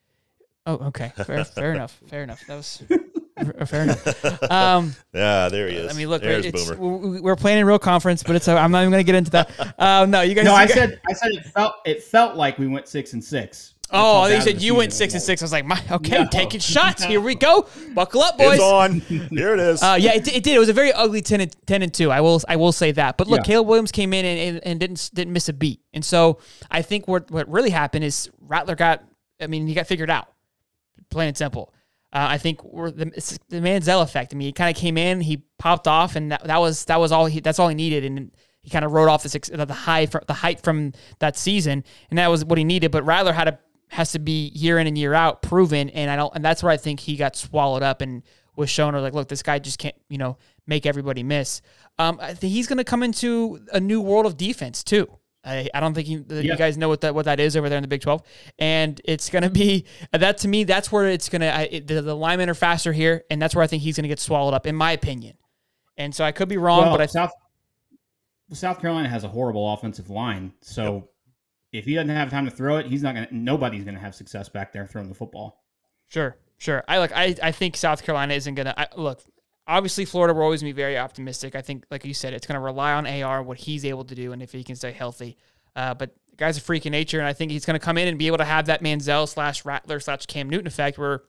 A: Oh, okay, fair, (laughs) fair enough, fair enough. That was fair- fair enough. (laughs) Um,
B: yeah, there he is.
A: I mean, look,
B: There's
A: it's,
B: Boomer.
A: we- we're playing in real conference, but it's. I'm not even going to get into that. Um, no, you guys.
C: No,
A: you
C: I
A: guys-
C: said I said it felt it felt like we went six and six.
A: Oh,
C: how
A: they said
C: the
A: you went six and six. I was like, my okay,
C: No.
A: taking shots. Here we go. (laughs) Buckle up, boys.
B: It's on. Here it is.
A: Uh, yeah, it, it did. It was a very ugly 10 and, 10 and 2. I will I will say that. But look,
C: Yeah.
A: Caleb Williams came in and, and, and didn't didn't miss a beat. And so I think what what really happened is Rattler got I mean, he got figured out. Plain and simple. Uh, I think the, the Manziel effect. I mean, he kind of came in, he popped off, and that, that was that was all he that's all he needed, and he kind of rode off the the high the height from that season, and that was what he needed. But Rattler had to has to be year in and year out proven, and I don't, and that's where I think he got swallowed up and was shown, or like, look, this guy just can't, you know, make everybody miss. Um, I think he's going to come into a new world of defense too. I, I don't think you, yeah. you guys know what that what that is over there in the Big Twelve, and it's going to be that to me. That's where it's going to the, the linemen are faster here, and that's where I think he's going to get swallowed up, in my opinion. And so I could be wrong, well, but I
C: South South Carolina has a horrible offensive line, so. Yep. If he doesn't have time to throw it, he's not gonna. Nobody's gonna have success back there throwing the football.
A: Sure, sure. I like. I, I think South Carolina isn't gonna I, look obviously Florida will always be very optimistic. I think, like you said, it's going to rely on AR what he's able to do and if he can stay healthy. Uh, but the guy's a freak in nature, and I think he's going to come in and be able to have that Manziel slash Rattler slash Cam Newton effect where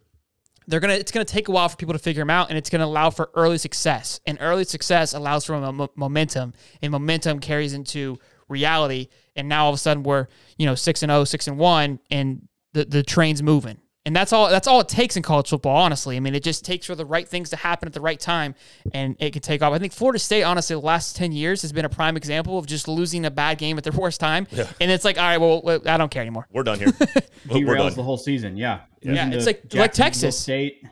A: they're gonna. It's gonna take a while for people to figure him out, and it's gonna allow for early success. And early success allows for momentum, and momentum carries into reality. And now all of a sudden we're you know six and 0, 6 and one, and the the train's moving. And that's all that's all it takes in college football, honestly. I mean, it just takes for the right things to happen at the right time and it can take off. I think Florida State, honestly, the last 10 years has been a prime example of just losing a bad game at their (laughs) worst time. Yeah. And it's like, all right, well, I don't care anymore.
B: We're done here. (laughs)
C: We're done. the whole season. Yeah.
A: Yeah, yeah it's like like Texas.
C: State.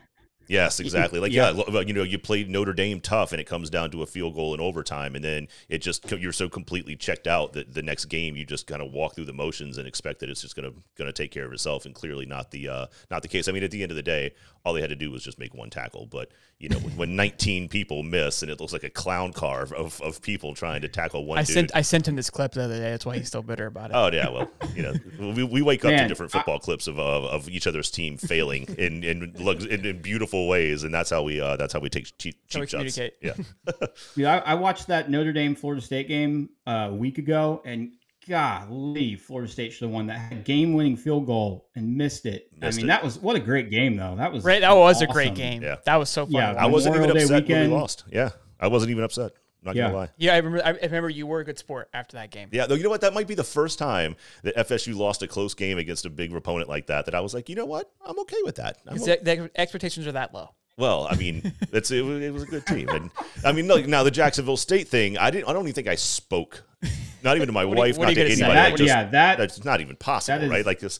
B: Yes, exactly. Like yeah. yeah, you know, you played Notre Dame tough, and it comes down to a field goal in overtime, and then it just you're so completely checked out that the next game you just kind of walk through the motions and expect that it's just gonna gonna take care of itself, and clearly not the uh, not the case. I mean, at the end of the day, all they had to do was just make one tackle, but you know, when, when 19 people miss and it looks like a clown car of, of people trying to tackle one,
A: I
B: dude.
A: sent I sent him this clip the other day. That's why he's still bitter about it.
B: Oh yeah, well, you know, we, we wake up Man, to different football I, clips of, of, of each other's team failing in in, in in beautiful ways, and that's how we uh, that's how we take cheap, cheap shots. Yeah. (laughs)
C: yeah, I, I, watched that Notre Dame Florida State game uh, a week ago, and golly, Florida State should have won that game-winning field goal and missed it. Missed I mean, it. that was what a great game though. That was
A: right. That was awesome. a great game. Yeah, that was so fun. Yeah,
B: I wasn't even upset weekend. when we lost. Yeah, I wasn't even upset. Not
A: yeah.
B: gonna lie.
A: Yeah, I remember. I remember you were a good sport after that game.
B: Yeah, though you know what? That might be the first time that FSU lost a close game against a big opponent like that. That I was like, you know what? I'm okay with that.
A: Okay. The expectations are that low.
B: Well, I mean, it's it, it, was a good team, and I mean, look, now the Jacksonville State thing, I didn't, I don't even think I spoke, not even to my wife, not to anybody.
C: That, just, yeah, that
B: that's not even possible, is, right? Like this,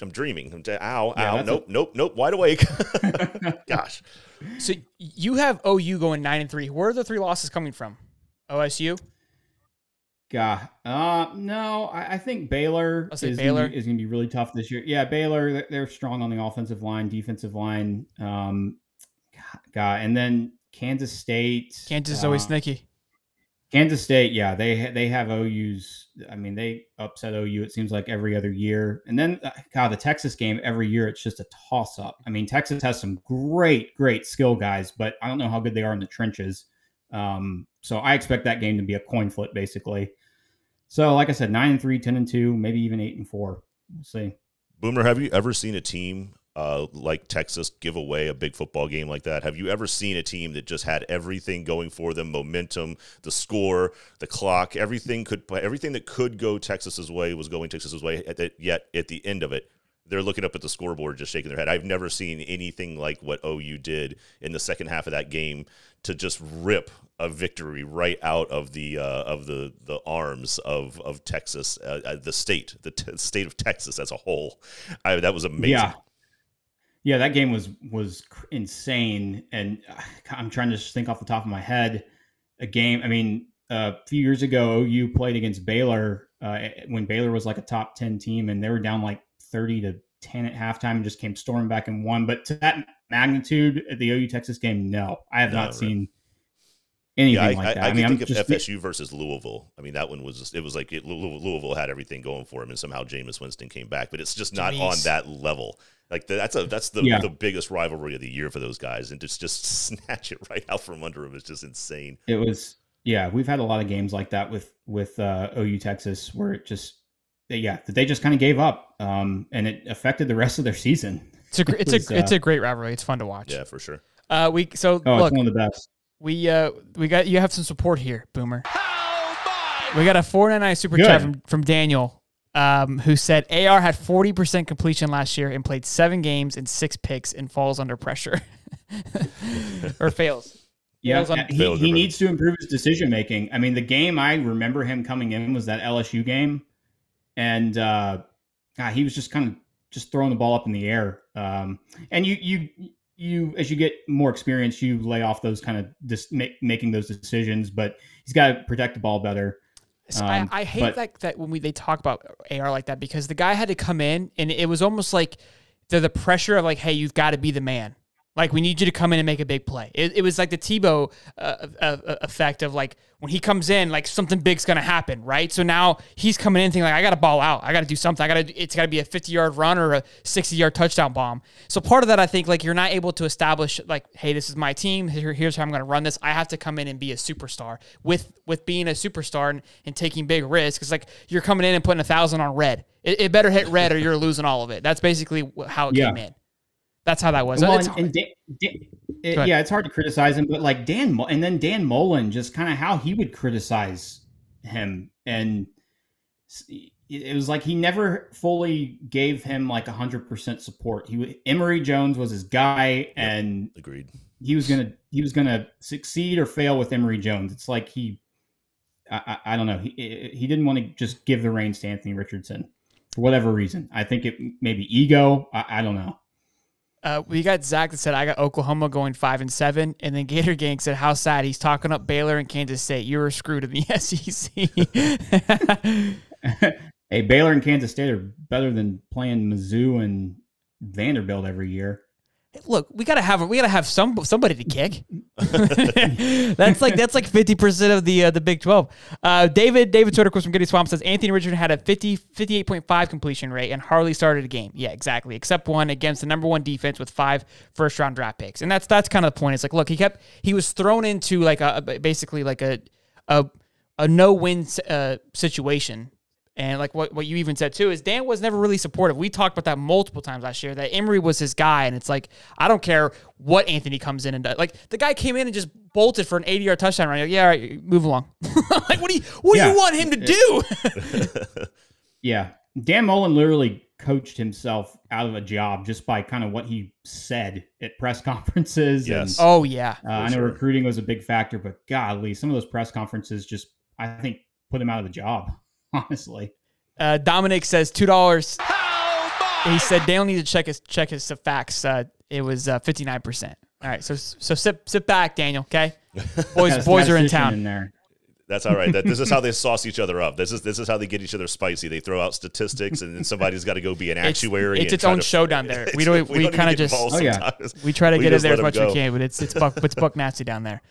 B: I'm dreaming. I'm, ow, yeah, ow, nope, a, nope, nope, wide awake. (laughs) Gosh.
A: So you have OU going nine and three. Where are the three losses coming from? OSU.
C: God, uh, no, I, I think Baylor is Baylor gonna, is going to be really tough this year. Yeah, Baylor, they're strong on the offensive line, defensive line. Um, God, and then Kansas State.
A: Kansas is uh, always sneaky.
C: Kansas State, yeah, they they have OU's. I mean, they upset OU. It seems like every other year. And then, uh, God, the Texas game every year, it's just a toss up. I mean, Texas has some great, great skill guys, but I don't know how good they are in the trenches. Um, so I expect that game to be a coin flip, basically. So, like I said, nine and three, 10 and two, maybe even eight and four. We'll see.
B: Boomer, have you ever seen a team uh, like Texas give away a big football game like that? Have you ever seen a team that just had everything going for them, momentum, the score, the clock, everything could everything that could go Texas's way was going Texas's way. Yet at the end of it, they're looking up at the scoreboard, just shaking their head. I've never seen anything like what OU did in the second half of that game to just rip a victory right out of the uh, of the the arms of of Texas, uh, uh the state, the t- state of Texas as a whole. I, that was amazing.
C: Yeah. Yeah, that game was was insane, and uh, I'm trying to think off the top of my head. A game. I mean, a few years ago, OU played against Baylor uh, when Baylor was like a top ten team, and they were down like 30 to 10 at halftime and just came storming back and won. But to that magnitude at the OU Texas game, no, I have no, not right. seen anything yeah, I, like that. I, I, I
B: mean, think I'm of FSU versus Louisville. I mean, that one was just, it was like it, Louisville had everything going for him, and somehow Jameis Winston came back, but it's just not Jeez. on that level. Like that's a that's the yeah. the biggest rivalry of the year for those guys, and just just (laughs) snatch it right out from under them is just insane.
C: It was yeah. We've had a lot of games like that with with uh, OU Texas where it just yeah they just kind of gave up, um, and it affected the rest of their season.
A: It's a it's was, a it's uh, a great rivalry. It's fun to watch.
B: Yeah, for sure.
A: Uh, we so
C: oh,
A: look,
C: one of the best
A: we uh we got you have some support here, Boomer. We got a four ninety nine super Good. chat from, from Daniel. um, who said AR had 40% completion last year and played seven games and six picks and falls under pressure (laughs) or fails.
C: Yeah,
A: Fails on-
C: he, he needs to improve his decision making. I mean, the game I remember him coming in was that LSU game, and uh, God, he was just kind of just throwing the ball up in the air. Um, and you you you as you get more experience, you lay off those kind of dis- make, making those decisions. But he's got to protect the ball better.
A: So
C: Um,
A: I, I hate
C: but-
A: that that when we they talk about AR like that because the guy had to come in and it was almost like the the pressure of like, hey, you've got to be the man. Like we need you to come in and make a big play. It, it was like the Tebow uh, uh, uh, effect of like when he comes in, like something big's gonna happen, right? So now he's coming in thinking like, I got to ball out, I got to do something, I got to. It's got to be a fifty yard run or a sixty yard touchdown bomb. So part of that, I think, like you're not able to establish like, hey, this is my team. Here, here's how I'm gonna run this. I have to come in and be a superstar with with being a superstar and, and taking big risks. It's like you're coming in and putting a thousand on red. It, it better hit red or you're losing all of it. That's basically how it
C: Yeah.
A: came in. That's how that was.
C: Well,
A: It's
C: and, and Dan, Dan, it- yeah, it's hard to criticize him, but like Dan, and then Dan Mullen, just kind of how he would criticize him, and it it was like he never fully gave him like hundred percent support. He Emory Jones was his guy, and
B: Agreed.
C: he was gonna he was gonna succeed or fail with Emory Jones. It's like he, I, I, I don't know, he he didn't want to just give the reins to Anthony Richardson for whatever reason. I think it maybe ego. I, I don't know.
A: Uh, we got Zach that said I got Oklahoma going five and seven, and then Gator Gang said how sad he's talking up Baylor and Kansas State. You were screwed in the (laughs) SEC. (laughs)
C: hey, Baylor and Kansas State are better than playing Mizzou and Vanderbilt every year.
A: Look, we gotta have we gotta have some somebody to kick. (laughs) that's like that's like fifty percent of the uh, the Big Twelve. Uh, David David Soderquist from Goody Swamp says Anthony Richardson had a 50, 58.5 completion rate and hardly started a game. Yeah, exactly. Except one against the number one defense with five first round draft picks, and that's that's kind of the point. It's like look, he kept he was thrown into like a basically like a a a no win uh, situation and like what, what you even said too is Dan was never really supportive. We talked about that multiple times last year that Emory was his guy, and it's like I don't care what Anthony comes in and does. Like the guy came in and just bolted for an 80 yard touchdown. Right? Like, yeah, all right, move along. (laughs) like what do you what do you want him to do? (laughs)
C: Yeah, Dan Mullen literally coached himself out of a job just by kind of what he said at press (laughs) conferences.
B: Yes.
C: And,
A: oh yeah,
C: uh, I know
B: sure.
C: recruiting was a big factor, but golly, some of those press conferences just I think put him out of the job. (laughs) Honestly,
A: uh, Dominic says two dollars. He said Dale needs to check his check his facts. Uh, it was fifty nine percent. All right, so so sit sit back, Daniel. Okay, (laughs) boys boys are in town.
C: In there.
B: That's all right. That, this is how (laughs) they sauce each other up. This is this is how they get each other spicy. They throw out statistics, and then somebody's got to go be an actuary.
A: it's
B: and
A: its own
B: to-
A: show down there. We don't- we
B: even
A: kinda just-
C: Oh, yeah.
A: We try to
B: We
A: get in there as much as we can, but it's it's buck it's buck nasty down there.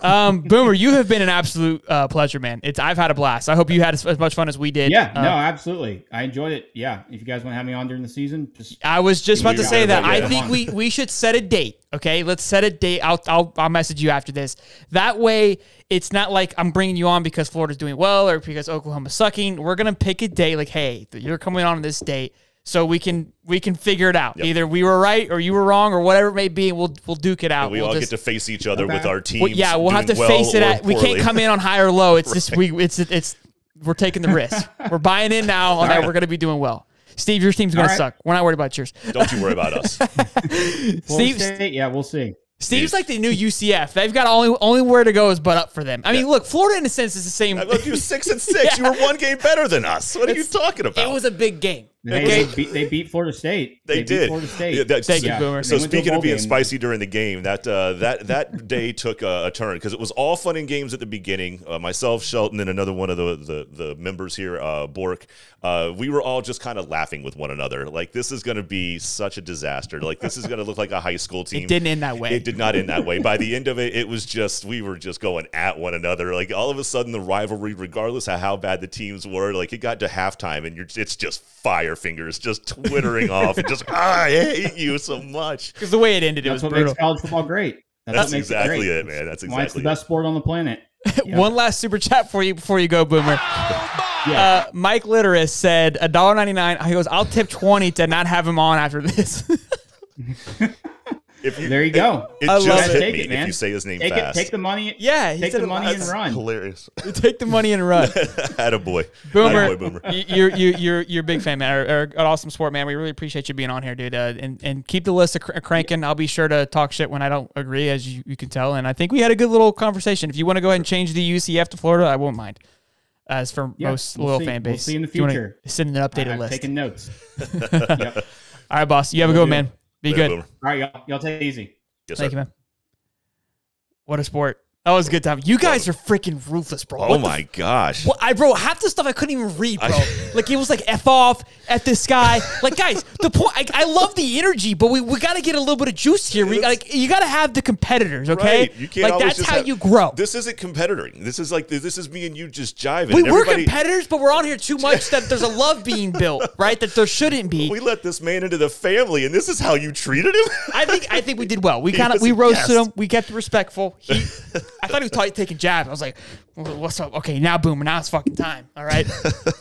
A: Um, Boomer, you have been an absolute uh, pleasure, man. It's I've had a blast. I hope you had as, as much fun as we did.
C: Yeah,
A: Uh,
C: no, absolutely. I enjoyed it. Yeah, if you guys want to have me on during the season, just
A: I was just about to say that. I think we we should set a date. Okay, let's set a date. I'll I'll I'll message you after this. That way, it's not like I'm bringing you on because Florida's doing well or because Oklahoma's sucking. We're gonna pick a date. Like, hey, you're coming on this date. So we can we can figure it out.
B: Yep.
A: Either we were right or you were wrong or whatever it may be, and we'll we'll duke it out.
B: We
A: We'll
B: all
A: just-
B: get to face each other with our teams.
A: Well, yeah, we'll have to
B: doing
A: face it. At, we can't come in on high or low. It's just (laughs) we. It's it's we're taking the risk. we're buying in now on that
C: right.
A: we're going to be doing well. Steve, your team's going
C: All
A: to suck. We're not worried about yours.
B: Don't you worry about us. (laughs)
A: Steve,
C: State, yeah, we'll see.
A: Steve's like the new UCF. They've got only only where to go is but up for them. I mean, look, Florida in a sense is the same.
B: I love you six and six. (laughs) You were one game better than us. What are you talking about?
A: It was a big game.
C: They,
A: Okay.
C: they, beat, they beat Florida State.
B: They,
C: beat
B: did.
C: Florida State.
B: Yeah, that's-
A: Thank you, Boomer.
B: So
C: They went to
B: speaking of being
C: game.
B: spicy during the game, that uh, that that (laughs) day took a, a turn because it was all fun and games at the beginning. Uh, myself, Shelton, and another one of the the, the members here, uh, Bork, uh, we were all just kind of laughing with one another. Like this is going to be such a disaster. Like this is going to look like a high school team.
A: It didn't end that way.
B: It did not end that way. By the end of it, it was just we were just going at one another. Like all of a sudden, the rivalry, regardless of how bad the teams were, like it got to halftime, and you're it's just fire fingers just twittering off, and just "Ah, I hate you so much. (laughs)
A: Because the way it ended, it
C: That's
A: was
C: what
A: brutal.
C: makes college football great. That's,
B: That's exactly
C: it, great.
B: it, man. That's
C: Why it's the
B: exactly
C: best sport on the planet. (laughs) Yeah.
A: One last super chat for you before you go, Boomer. (laughs)
C: Yeah.
A: Uh, Mike Litteris said $1.99. He goes, I'll tip 20 to not have him on after this.
B: If you,
C: There you go.
B: It,
A: I
B: just
A: love
B: hit
C: it. Take
B: me
C: it,
B: if you say his name
C: Take
B: fast.
C: it. Take the money.
A: Yeah, he
C: Take
A: said
C: the money and run.
B: Hilarious. (laughs)
A: Take the money and run. (laughs)
B: Attaboy.
A: Boomer,
B: Attaboy, Boomer.
A: you're you you're you're a big fan, man. Or, or an awesome sport, man. We really appreciate you being on here, dude. Uh, and and keep the list of cr- cranking. I'll be sure to talk shit when I don't agree, as you, you can tell. And I think we had a good little conversation. If you want to go ahead and change the UCF to Florida, I won't mind. As for
C: Yeah,
A: most
C: we'll
A: loyal
C: see.
A: fan
C: We'll
A: base,
C: see in the
A: If you wanna
C: future.
A: Send an updated
C: I've
A: list.
C: Taking notes. (laughs) yep.
A: All right, boss. You have a good one,
C: do.
A: man. Be
B: Later,
A: good.
B: Boomer.
C: All right, y'all. Y'all take it easy.
B: Yes,
A: Thank
B: sir.
A: you, man. What a sport. That was a good time. You guys are freaking ruthless, bro.
B: Oh
A: What the
B: my gosh.
A: Well, I bro, half the stuff I couldn't even read, bro. (laughs) like it was like f off at this guy. Like guys, the point. I, I love the energy, but we, we got to get a little bit of juice here. We like you got to have the competitors, okay?
B: Right. You can't
A: like
B: always
A: that's
B: just
A: how
B: have-
A: you grow.
B: This isn't competitoring. This is like this is me and you just jiving.
A: we
B: and
A: were
B: everybody-
A: competitors, but we're on here too much (laughs) that there's a love being built, right? That there shouldn't be.
B: We let this man into the family, and this is how you treated him.
A: I think I think we did well. We (laughs) kind of
B: was
A: we
B: a
A: roasted
B: guest.
A: him. We kept respectful. He, I thought he was t- taking jabs. I was like, "Well, "What's up? Okay, now boomer. Now it's fucking time. All right."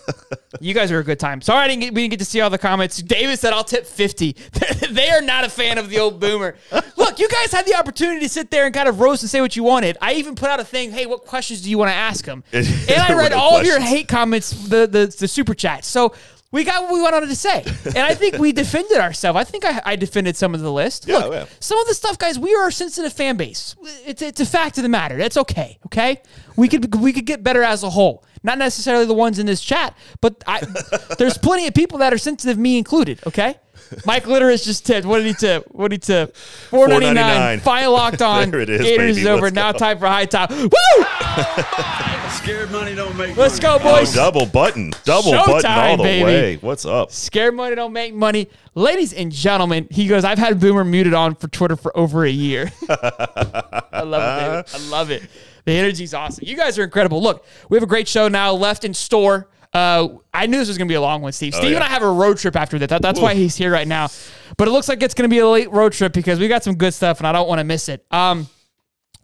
A: (laughs) you guys are a good time. Sorry, I didn't get, we didn't get to see all the comments. David said, "I'll tip 50. (laughs) they are not a fan of the old boomer. Look, you guys had the opportunity to sit there and kind of roast and say what you wanted. I even put out a thing. Hey, what questions do you want to ask him? (laughs) And I read all of your hate comments, the the, the super chats. So. We got what we wanted to say, and I think we (laughs) defended ourselves. I think I, I defended some of the list.
B: Yeah,
A: Look,
B: yeah.
A: some of the stuff, guys, we are a sensitive fan base. It's, it's a fact of the matter. That's okay. Okay, we could we could get better as a whole. Not necessarily the ones in this chat, but I, (laughs) there's plenty of people that are sensitive, me included. Okay. (laughs) Mike Litteris just tipped. What did he tip? What did he tip? Four ninety nine.
B: $4.99.
A: Final locked (laughs) on.
B: There it is,
A: Gators
B: baby.
A: is over.
B: Let's
A: now
B: go.
A: time for high top. Woo! (laughs)
D: Scared money don't make
A: Let's
D: money.
A: go, oh, boys.
B: Double button, double
A: Showtime,
B: button all the
A: baby.
B: way. What's up?
A: Scared money don't make money. Ladies and gentlemen, he goes, I've had Boomer muted on for Twitter for over a year. I love it, David. I love it. The energy's awesome. You guys are incredible. Look, we have a great show now left in store. Uh, I knew this was going to be a long one, Steve. Steve and
B: Oh.
A: I have a road trip after that. that that's why he's here right now. But it looks like it's going to be a late road trip because we got some good stuff and I don't want to miss it. Um,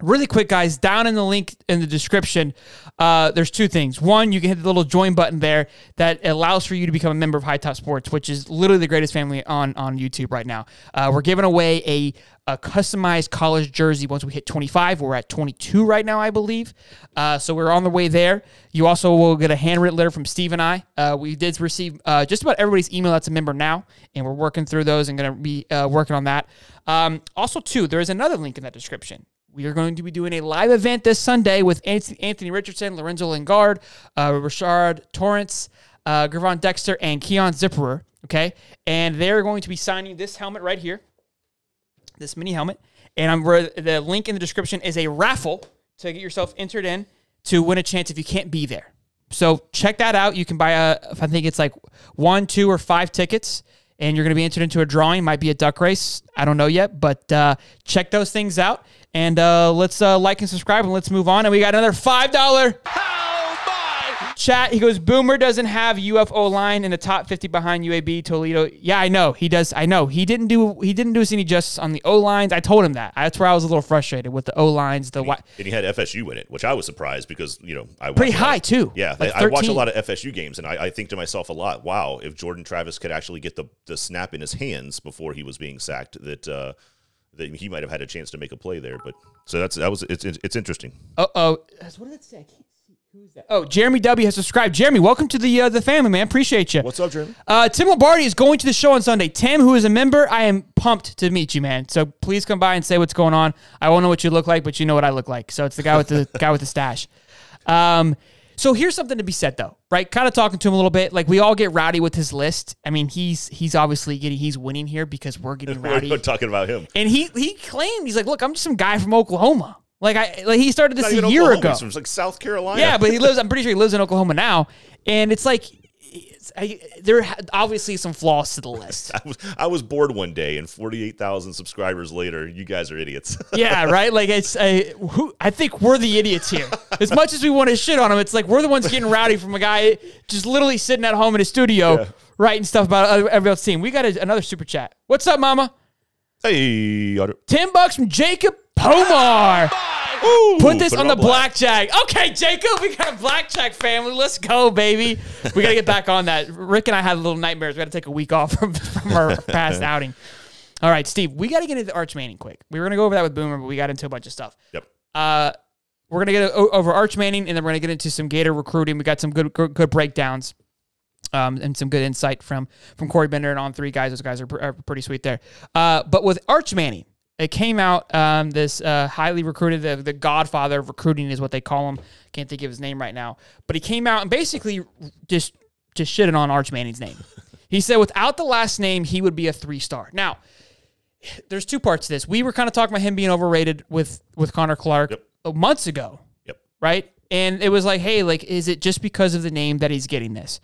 A: really quick, guys, down in the link in the description, uh, there's two things. One, you can hit the little join button there that allows for you to become a member of High Top Sports, which is literally the greatest family on on YouTube right now. Uh, we're giving away a, a customized college jersey once we hit 25. We're at 22 right now, I believe. Uh, so we're on the way there. You also will get a handwritten letter from Steve and I. Uh, we did receive uh, just about everybody's email that's a member now, and we're working through those and going to be uh, working on that. Um, also, too, there is another link in that description. We are going to be doing a live event this Sunday with Anthony Richardson, Lorenzo Lingard, uh, Rashard Torrance, uh, Dexter, and Keon Zipperer. Okay. And they're going to be signing this helmet right here, this mini helmet. And I'm the link in the description is a raffle to get yourself entered in to win a chance if you can't be there. So check that out. You can buy a, I think it's like one, two, or five tickets, and you're going to be entered into a drawing. Might be a duck race. I don't know yet, but uh, check those things out. And uh, let's uh, like and subscribe, and let's move on. And we got another five dollar chat. He goes, Boomer doesn't have UFO line in the top 50 behind UAB Toledo. Yeah, I know. He does. I know. He didn't do he didn't do us any justice on the O lines. I told him that. That's where I was a little frustrated with the O lines, the wi-
B: And he had FSU in it, which I was surprised because you know I
A: Pretty
B: lot
A: high, too.
B: Yeah,
A: Like
B: I watch a lot of FSU games, and I, I think to myself a lot. Wow, if Jordan Travis could actually get the the snap in his hands before he was being sacked, that uh, that he might have had a chance to make a play there. But so that's that was it's it's, it's interesting.
A: Uh oh. What did it say? I can't see. Who's that? Oh, Jeremy W has subscribed. Jeremy, welcome to the uh, the family, man. Appreciate you.
B: What's up, Jeremy?
A: Uh, Tim Lombardi is going to the show on Sunday. Tim, who is a member, I am pumped to meet you, man. So please come by and say what's going on. I won't know what you look like, but you know what I look like. So it's the guy with the (laughs) guy with the stash. Um, so here's something to be said though, right? Kind of talking to him a little bit. Like we all get rowdy with his list. I mean, he's he's obviously getting he's winning here because we're getting (laughs) rowdy.
B: We're talking about him.
A: and he he claimed he's like, look, I'm just some guy from Oklahoma. Like I like he started this a year
B: Oklahoma,
A: ago.
B: Like South Carolina.
A: Yeah, but he lives. (laughs) I'm pretty sure he lives in Oklahoma now, and it's like it's, I, there are obviously some flaws to the list. (laughs)
B: I was, I was bored one day, and forty eight thousand subscribers later, you guys are idiots. (laughs)
A: yeah, right. Like it's I, who I think we're the idiots here. As much as we want to shit on him, it's like we're the ones getting rowdy from a guy just literally sitting at home in his studio
B: Yeah.
A: writing stuff about every else's team. We got a, another super chat. What's up, Mama?
B: hey, Otter.
A: Ten bucks from Jacob Pomar.
B: Ooh,
A: Put this
B: it
A: on the
B: black.
A: blackjack. Okay, Jacob, we got a blackjack family. Let's go, baby. We got to get back on that. Rick and I had little nightmares. We got to take a week off (laughs) from, from our past (laughs) outing. All right, Steve, we got to get into Arch Manning quick. We were going to go over that with Boomer, but we got into a bunch of stuff.
B: Yep.
A: Uh, we're going to get over Arch Manning, and then we're going to get into some Gator recruiting. We got some good good, good breakdowns. Um, and some good insight from from Corey Bender and On3 guys. Those guys are, pr- are pretty sweet there. Uh, but with Arch Manning, it came out um, this uh, highly recruited, the, the godfather of recruiting is what they call him. Can't think of his name right now, but he came out and basically just just shitted on Arch Manning's name. (laughs) He said without the last name, he would be a three star. Now, there's two parts to this. We were kind of talking about him being overrated with with Connor Clark
B: Yep.
A: months ago,
B: Yep.
A: right? And it was like, hey, like, is it just because of the name that he's getting this?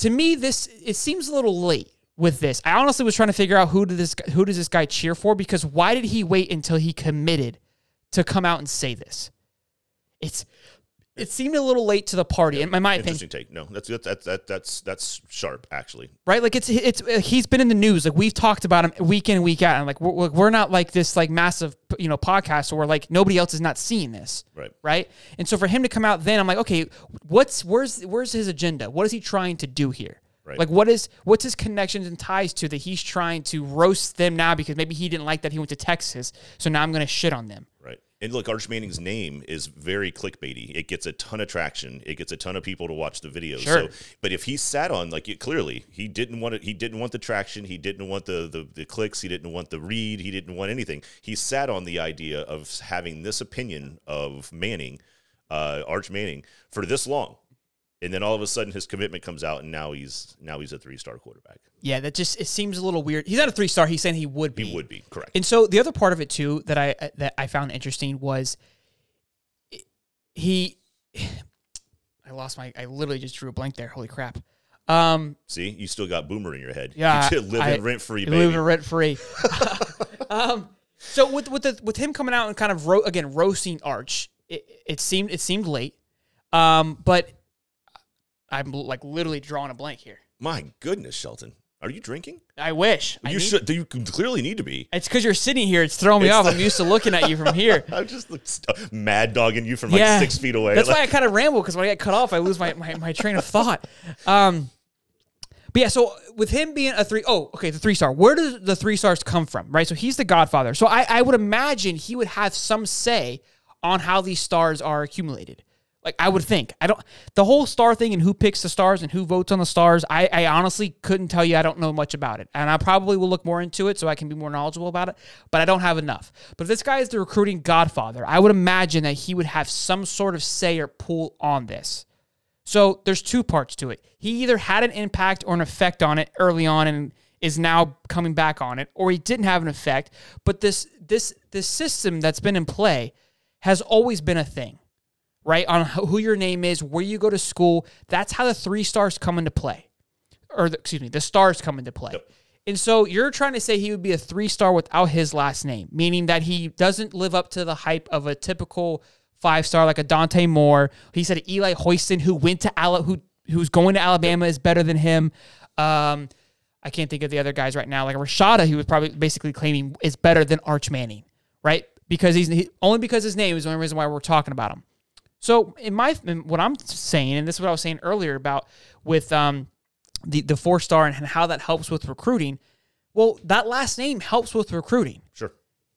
A: To me, this it seems a little late with this. I honestly was trying to figure out who did this who does this guy cheer for because why did he wait until he committed to come out and say this? It's it seemed a little late to the party, in my, my opinion
B: Interesting take. No, that's that's that's that's that's sharp actually.
A: right? Like it's it's uh, he's been in the news. Like we've talked about him week in and week out. And like we're, we're not like this like massive you know podcast where like nobody else is not seeing this,
B: Right.
A: Right. And so for him to come out then, I'm like, okay, what's where's where's his agenda? What is he trying to do here?
B: Right.
A: Like what is what's his connections and ties to that he's trying to roast them now because maybe he didn't like that he went to Texas, so now I'm going to shit on them.
B: Right. And look, Arch Manning's name is very clickbaity. It gets a ton of traction. It gets a ton of people to watch the videos.
A: Sure.
B: So, but if he sat on like it clearly, he didn't want it. He didn't want the traction. He didn't want the, the the clicks. He didn't want the read. He didn't want anything. He sat on the idea of having this opinion of Manning, uh, Arch Manning, for this long, and then all of a sudden his commitment comes out, and now he's now he's a three star quarterback.
A: Yeah, that just it seems a little weird. He's not a three star. He's saying he would be.
B: He would be correct.
A: And so the other part of it too that I that I found interesting was he. I lost my. I literally just drew a blank there. Holy crap! Um,
B: See, you still got Boomer in your head.
A: Yeah, (laughs)
B: you live in rent free,
A: live rent free. (laughs) um, so with with the with him coming out and kind of ro- again roasting Arch, it, it seemed it seemed late. Um, but I'm like literally drawing a blank here.
B: My goodness, Shelton, are you drinking?
A: I wish I
B: You
A: need-
B: should. You clearly need to be.
A: It's because you're sitting here. It's throwing me
B: It's
A: off.
B: the-
A: I'm used to looking at you from here. (laughs)
B: I'm just like, st- mad dogging you from like six feet away.
A: That's
B: Like,
A: why I kind of ramble because when I get cut off, I lose my, my, my train of thought. Um, but yeah, so with him being a three, oh, okay, the three star. Where does the three stars come from, right? So he's the Godfather. So I, I would imagine he would have some say on how these stars are accumulated. Like I would think. I don't the whole star thing and who picks the stars and who votes on the stars. I, I honestly couldn't tell you. I don't know much about it, and I probably will look more into it so I can be more knowledgeable about it. But I don't have enough. But if this guy is the recruiting godfather, I would imagine that he would have some sort of say or pull on this. So there's two parts to it. He either had an impact or an effect on it early on and is now coming back on it, or he didn't have an effect. But this this this system that's been in play has always been a thing, right? On who your name is, where you go to school. That's how the three stars come into play, or the, excuse me, the stars come into play.
B: Yep.
A: And so you're trying to say he would be a three star without his last name, meaning that he doesn't live up to the hype of a typical five star like a Dante Moore. He said Eli Holstein, who went to Ala, who who's going to Alabama, is better than him. Um, I can't think of the other guys right now. Like Rashada, he was probably basically claiming is better than Arch Manning, right? Because he's he, only because his name is the only reason why we're talking about him. So in my in what I'm saying, and this is what I was saying earlier about with um the the four star and how that helps with recruiting. Well, that last name helps with recruiting.
B: sure.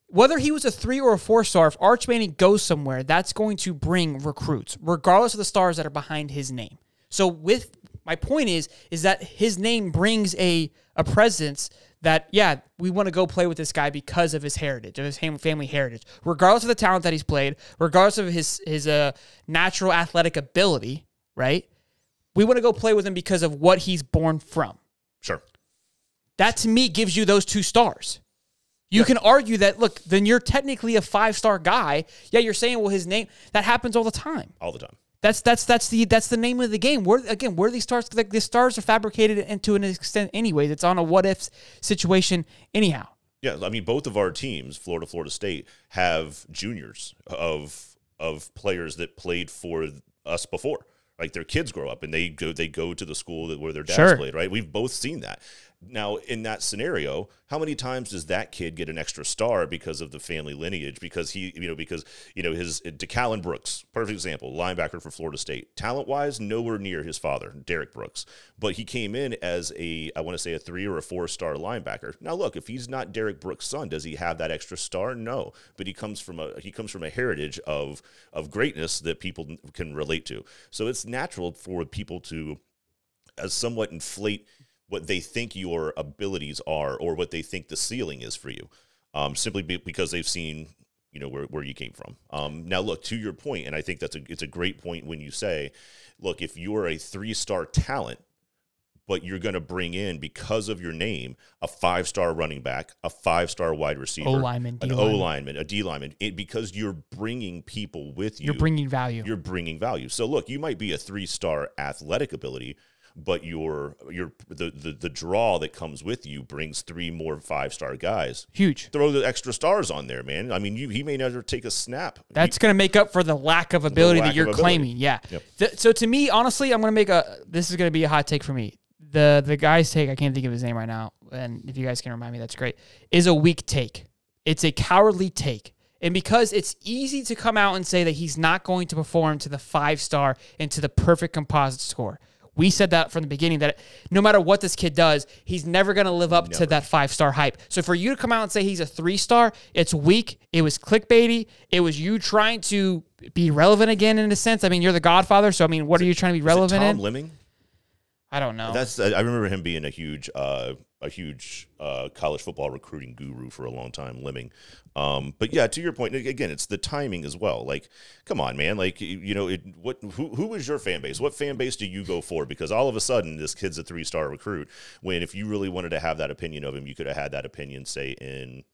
A: Whether he was a three or a four star, if Arch Manning goes somewhere, that's going to bring recruits, regardless of the stars that are behind his name. So with my point is, is that his name brings a a presence that yeah, we want to go play with this guy because of his heritage, of his family heritage, regardless of the talent that he's played, regardless of his his uh, natural athletic ability, right? We want to go play with him because of what he's born from.
B: Sure.
A: That to me gives you those two stars. You can argue that, look, then you're technically a five star guy. Yeah, you're saying, well, his name that happens all the time.
B: All the time.
A: That's that's that's the that's the name of the game. Where again, where these stars like the stars are fabricated into an extent anyways. It's on a what if situation anyhow.
B: Yeah, I mean, both of our teams, Florida, Florida State, have juniors of of players that played for us before. Like their kids grow up and they go they go to the school that where their dads
A: Sure.
B: played. Right, we've both seen that. Now, in that scenario, how many times does that kid get an extra star because of the family lineage? Because he, you know, because you know his Decalon Brooks, perfect example, linebacker for Florida State, talent wise, nowhere near his father, Derrick Brooks, but he came in as a, I want to say a three or a four star linebacker. Now, look, if he's not Derrick Brooks' son, does he have that extra star? No, but he comes from a he comes from a heritage of of greatness that people can relate to. So it's natural for people to, as somewhat inflate what they think your abilities are or what they think the ceiling is for you, um, simply be, because they've seen you know where, where you came from. Um, now, look to your point, and I think that's a it's a great point when you say, look, if you're a three star talent, but you're going to bring in because of your name a five star running back, a five star wide receiver,
A: O lineman,
B: an o
A: lineman,
B: a D lineman, it, because you're bringing people with you
A: You're bringing value.
B: you're bringing value. So look, you might be a three star athletic ability, but your your the, the the draw that comes with you brings three more five star guys.
A: Huge.
B: Throw the extra stars on there, man. I mean, you, he may never take a snap.
A: That's going to make up for the lack of ability
B: lack
A: that you're claiming. Yeah.
B: Yep.
A: Th- so to me, honestly, I'm going to make a. This is going to be a hot take for me. The the guy's take, I can't think of his name right now, and if you guys can remind me, that's great. Is a weak take. It's a cowardly take. And because it's easy to come out and say that he's not going to perform to the five star and to the perfect composite score. We said that from the beginning that no matter what this kid does, he's never going to live up to that five star hype. So for you to come out and say he's a three star, it's weak. It was clickbaity. It was you trying to be relevant again in a sense. I mean, you're the Godfather, so I mean, what are you trying to be
B: Is it
A: relevant
B: Tom
A: in?
B: Lemming.
A: I don't know.
B: That's I remember him being a huge uh, a huge uh, college football recruiting guru for a long time, Lemming. Um, but yeah, to your point again, it's the timing as well. Like, come on, man. Like, you know, it, what who who is your fan base? What fan base do you go for? Because all of a sudden, this kid's a three star recruit. When if you really wanted to have that opinion of him, you could have had that opinion say in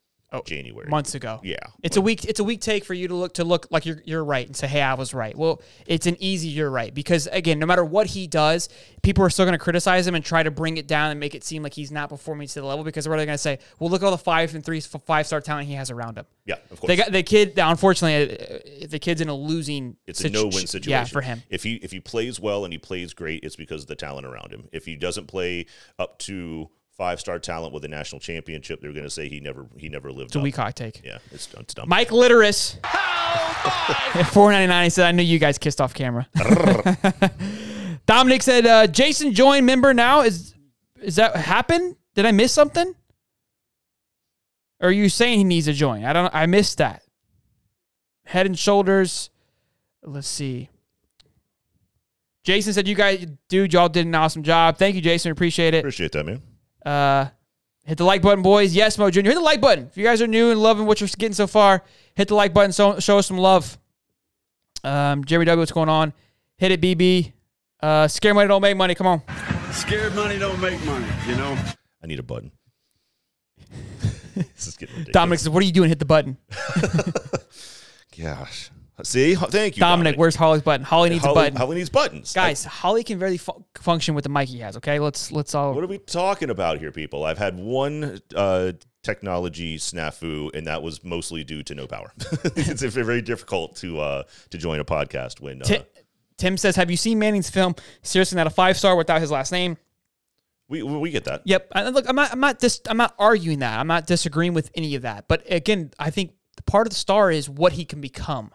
B: January.
A: months ago.
B: Yeah.
A: It's a week. it's a weak take for you to look to look like you're you're right and say, Hey, I was right. Well, it's an easy you're right. Because again, no matter what he does, people are still gonna criticize him and try to bring it down and make it seem like he's not performing to the level because what are they gonna say? Well, look at all the five and three five star talent he has around him.
B: Yeah, of course.
A: They got the kid unfortunately uh, the kid's in a losing
B: It's a no-win situation.
A: Yeah, for him.
B: If he if he plays well and he plays great, it's because of the talent around him. If he doesn't play up to five star talent with a national championship, they're going to say he never he never lived.
A: It's a
B: up.
A: weak hot take.
B: Yeah, it's, it's dumb.
A: Mike Litteris. At (laughs) four ninety nine, he said, "I knew you guys kissed off camera." (laughs) Dominic said, uh, "Jason join member now. Is is that happen? Did I miss something? Or are you saying he needs to join? I don't. I missed that. Head and shoulders. Let's see. Jason said, "You guys, dude, y'all did an awesome job. Thank you, Jason. Appreciate it.
B: Appreciate that, man.
A: Uh, hit the like button, boys. Yes, Mo Jr. Hit the like button. If you guys are new and loving what you're getting so far, hit the like button. So, show us some love. Um, Jeremy W, what's going on? Hit it, BB. Uh, scare money don't make money. Come on.
D: Scared money don't make money, you know?
B: I need a button. (laughs) this is getting ridiculous.
A: Dominic says, "What are you doing? Hit the button." (laughs) (laughs)
B: Gosh. See, thank you,
A: Dominic, where's Holly's button? Holly needs
B: Holly,
A: a button.
B: Holly needs buttons,
A: Guys, Holly can barely fu- function with the mic he has. Okay, let's let's all.
B: What are we talking about here, people? I've had one uh, technology snafu, and that was mostly due to no power. (laughs) it's very difficult to uh, to join a podcast when uh,
A: Ti- Tim says, "Have you seen Manning's film? Seriously, not a five star without his last name."
B: we we get that.
A: Yep. And look, I'm not. I'm not. Dis- I'm not arguing that. I'm not disagreeing with any of that. But again, I think the part of the star is what he can become.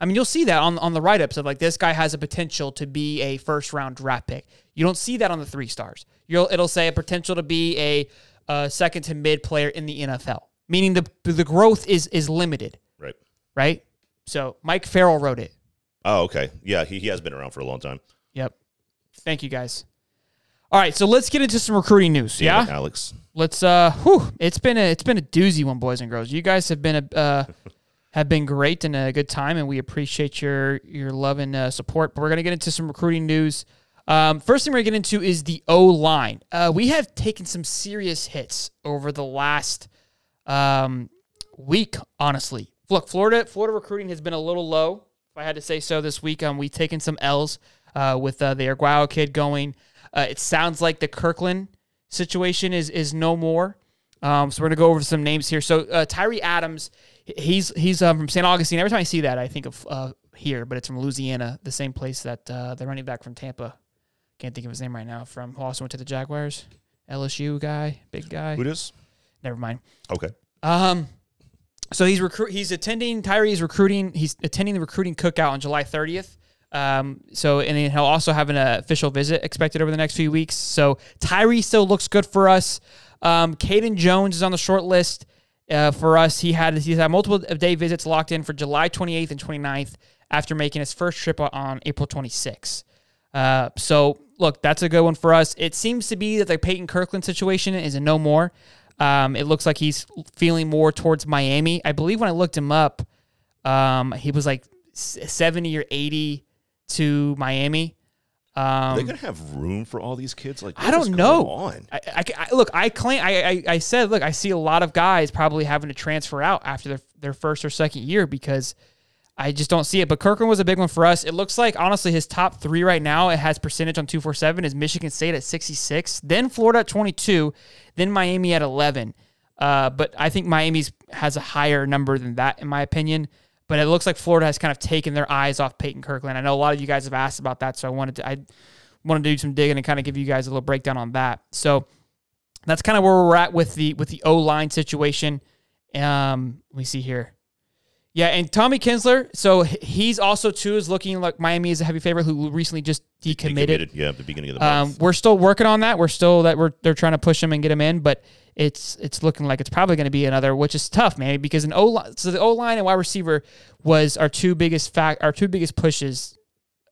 A: I mean, you'll see that on on the write ups of like this guy has a potential to be a first round draft pick. You don't see that on the three stars. You'll it'll say a potential to be a, uh second to mid player in the NFL, meaning the the growth is is limited,
B: Right.
A: right? So Mike Farrell wrote it.
B: Oh, okay. Yeah, he, he has been around for a long time.
A: Yep. Thank you guys. All right, so let's get into some recruiting news.
B: Damn
A: Yeah.
B: Alex.
A: let's uh whew, it's been a it's been a doozy one boys and girls you guys have been a uh have been great and a good time and we appreciate your your love and uh, support. But we're gonna get into some recruiting news. Um, first thing we're gonna get into is the o line uh, we have taken some serious hits over the last um, week honestly. Look florida florida recruiting has been a little low if i had to say so this week. Um, we've taken some l's uh, with uh, the Arguao kid going. Uh, it sounds like the kirkland situation is is no more. Um, so we're gonna go over some names here. So uh, Tyree Adams, he's he's um, from St. Augustine. Every time I see that, I think of uh, here, but it's from Louisiana, the same place that uh, the running back from Tampa. Can't think of his name right now. From who also went to the Jaguars. LSU guy, big guy.
B: Who it is?
A: Never mind.
B: Okay.
A: Um, so he's recruit. He's attending. Tyree is recruiting. He's attending the recruiting cookout on July 30th. Um, so and then he'll also have an uh, official visit expected over the next few weeks. So Tyree still looks good for us. Um, Caden Jones is on the short list uh, for us. He had he's had multiple day visits locked in for July 28th and 29th after making his first trip on April 26th. Uh, so look, that's a good one for us. It seems to be that the Peyton Kirkland situation is a no more. Um, it looks like he's feeling more towards Miami. I believe when I looked him up, um, he was like 70 or 80 to Miami. Um,
B: Are they gonna have room for all these kids? Like
A: I don't know.
B: On?
A: I, I, I- look. I claim. I, I, I said. Look. I see a lot of guys probably having to transfer out after their their first or second year because I just don't see it. But Kirkland was a big one for us. It looks like honestly his top three right now. It has percentage on two four seven is Michigan State at sixty six, then Florida at twenty two, then Miami at eleven. Uh, but I think Miami's has a higher number than that in my opinion. But it looks like Florida has kind of taken their eyes off Peyton Kirkland. I know a lot of you guys have asked about that, so I wanted to I wanted to do some digging and kind of give you guys a little breakdown on that. So that's kind of where we're at with the with the O line situation. Um, let me see here. Yeah, and Tommy Kinsler, so he's also too is looking like Miami is a heavy favorite who recently just
B: They
A: decommitted.
B: Yeah, at the beginning of the
A: Um, we're still working on that. We're still that we're they're trying to push him and get him in, but it's it's looking like it's probably going to be another, which is tough, man, because an O line. So the O line and wide receiver was our two biggest fact, our two biggest pushes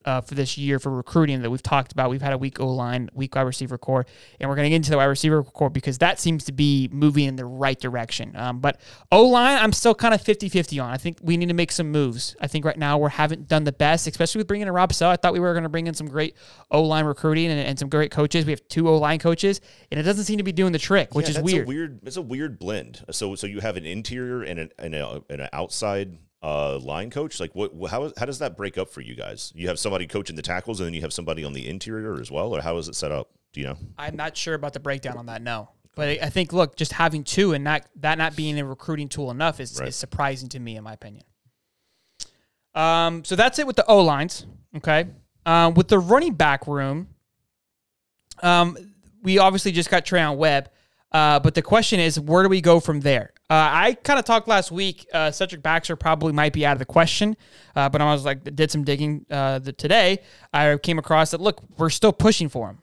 A: uh, for this year for recruiting that we've talked about. We've had a weak O line, weak wide receiver core, and we're going to get into the wide receiver core because that seems to be moving in the right direction. Um, but O line, I'm still kind of 50 50 on. I think we need to make some moves. I think right now we haven't done the best, especially with bringing in Rob Sale. I thought we were going to bring in some great O line recruiting and, and some great coaches. We have two O line coaches, and it doesn't seem to be doing the trick, which
B: Yeah,
A: is weird.
B: A weird. It's a weird blend. So so you have an interior and an and, a, and an outside uh, line coach. Like what? How how does that break up for you guys? You have somebody coaching the tackles, and then you have somebody on the interior as well, or how is it set up? Do you know?
A: I'm not sure about the breakdown on that. No, but I think look, just having two and not that not being a recruiting tool enough is,
B: Right.
A: is surprising to me, in my opinion. Um, so that's it with the O lines. Okay, um, with the running back room, um, we obviously just got Treyaun Webb, uh, but the question is, where do we go from there? Uh, I kind of talked last week. Uh, Cedric Baxter probably might be out of the question, uh, but I was like, did some digging uh, the, today. I came across that. Look, we're still pushing for him.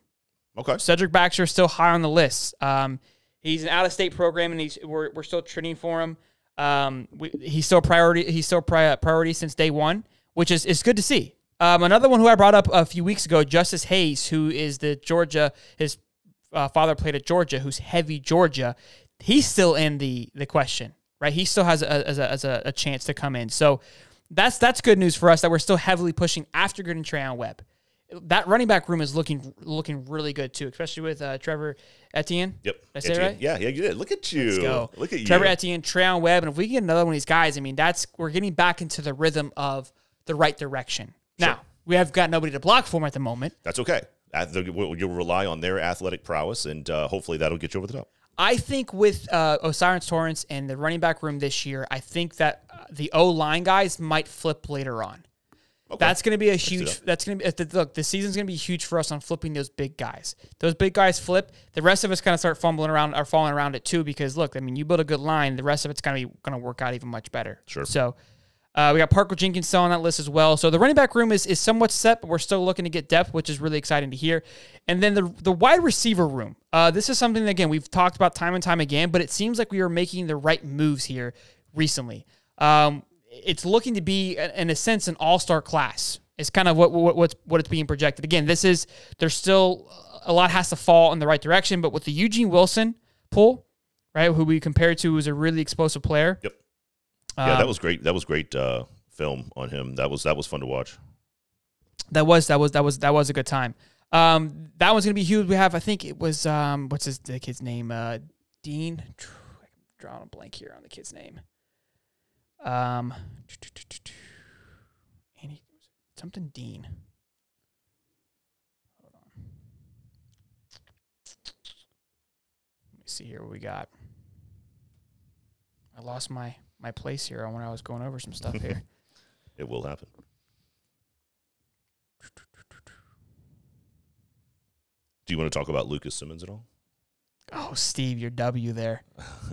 B: Okay.
A: Cedric Baxter is still high on the list. Um, he's an out-of-state program, and he's we're, we're still training for him. Um, we, he's still a priority. He's still pri- priority since day one, which is is good to see. Um, another one who I brought up a few weeks ago, Justice Hayes, who is the Georgia. His uh, father played at Georgia, who's heavy Georgia. He's still in the the question, right? He still has a, as a, as a, a chance to come in. So that's that's good news for us that we're still heavily pushing after getting Treyaun Webb. That running back room is looking looking really good too, especially with uh, Trevor Etienne.
B: Yep.
A: Did I say
B: Etienne.
A: right?
B: Yeah, yeah, you did. Look at you.
A: Let's go.
B: Look at you.
A: Trevor Etienne, Treyaun Webb, and if we get another one of these guys, I mean, that's we're getting back into the rhythm of the right direction. Now we have got nobody to block for him at the moment.
B: That's okay. You'll rely on their athletic prowess, and uh, hopefully that'll get you over the top.
A: I think with uh, O'Cyrus Torrence and the running back room this year, I think that uh, the O line guys might flip later on. That's going to be a huge. That's going to be look. The season's going to be huge for us on flipping those big guys. Those big guys flip. The rest of us kind of start fumbling around or falling around it too. Because look, I mean, you build a good line, the rest of it's going to be going to work out even much better.
B: Sure.
A: So. Uh, we got Parker Jenkins still on that list as well. So the running back room is, is somewhat set, but we're still looking to get depth, which is really exciting to hear. And then the the wide receiver room. Uh, this is something that, again we've talked about time and time again, but it seems like we are making the right moves here recently. Um, it's looking to be, in a sense, an all star class. It's kind of what what what's what it's being projected. Again, this is there's still a lot has to fall in the right direction, but with the Eugene Wilson pull, right, who we compared to as a really explosive player.
B: Yep. Yeah, that
A: Um,
B: was great. That was great uh, film on him. That was that was fun to watch.
A: That was that was that was that was a good time. Um, that one's gonna be huge. We have, I think it was um, what's his the kid's name? Uh, Dean. I'm drawing a blank here on the kid's name. Um, Andy, something Dean. Hold on. Let me see here what we got. I lost my my place here when I was going over some stuff here. (laughs)
B: It will happen. Do you want to talk about Lucas Simmons at all?
A: Oh, Steve, your W there.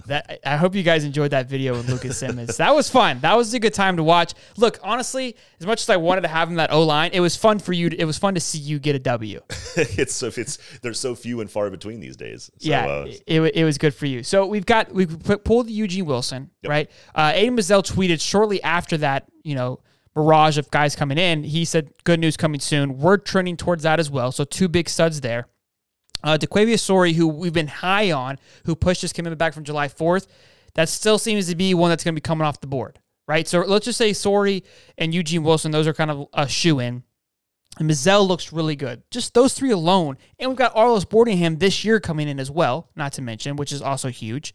A: That I hope you guys enjoyed that video with Lucas Simmons. That was fun. That was a good time to watch. Look, honestly, as much as I wanted to have him that O line, it was fun for you. To, it was fun to see you get a W. (laughs)
B: it's so it's there's so few and far between these days. So,
A: yeah,
B: uh,
A: it, it was good for you. So we've got we pulled Eugene Wilson,
B: Yep.
A: right? Uh, Aidan Mizell tweeted shortly after that, you know, barrage of guys coming in. He said, "Good news coming soon." We're trending towards that as well. So two big studs there. Uh, DeQuavia Sorey, who we've been high on, who pushed his commitment back from July 4th, that still seems to be one that's going to be coming off the board, right? So let's just say Sorey and Eugene Wilson, those are kind of a shoe in. And Mizell looks really good. Just those three alone. And we've got Arlis Boardingham this year coming in as well, not to mention, which is also huge.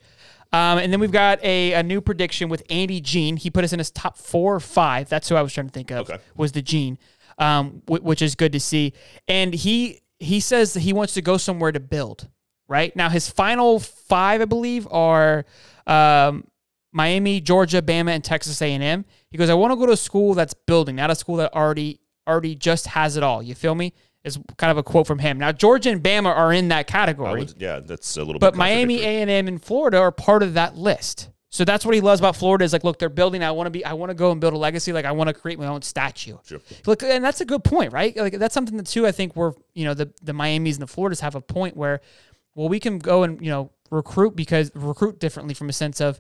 A: Um, and then we've got a, a new prediction with Andy Jean. He put us in his top four or five. That's who I was trying to think of,
B: Okay.
A: was the Jean, um, wh- which is good to see. And he he says that he wants to go somewhere to build, right? Now, his final five, I believe, are um, Miami, Georgia, Bama, and Texas A&M. He goes, I want to go to a school that's building, not a school that already already just has it all. You feel me? Is kind of a quote from him. Now, Georgia and Bama are in that category,
B: would, yeah, that's a little. Bit
A: But
B: Miami.
A: A&M, and Florida are part of that list. So that's what he loves about Florida is like, look, they're building. I want to be. I want to go and build a legacy. Like I want to create my own statue.
B: Sure.
A: Look, and that's a good point, right? Like that's something that too. I think we're you know the the Miami's and the Floridas have a point where, well, we can go and you know recruit because recruit differently from a sense of,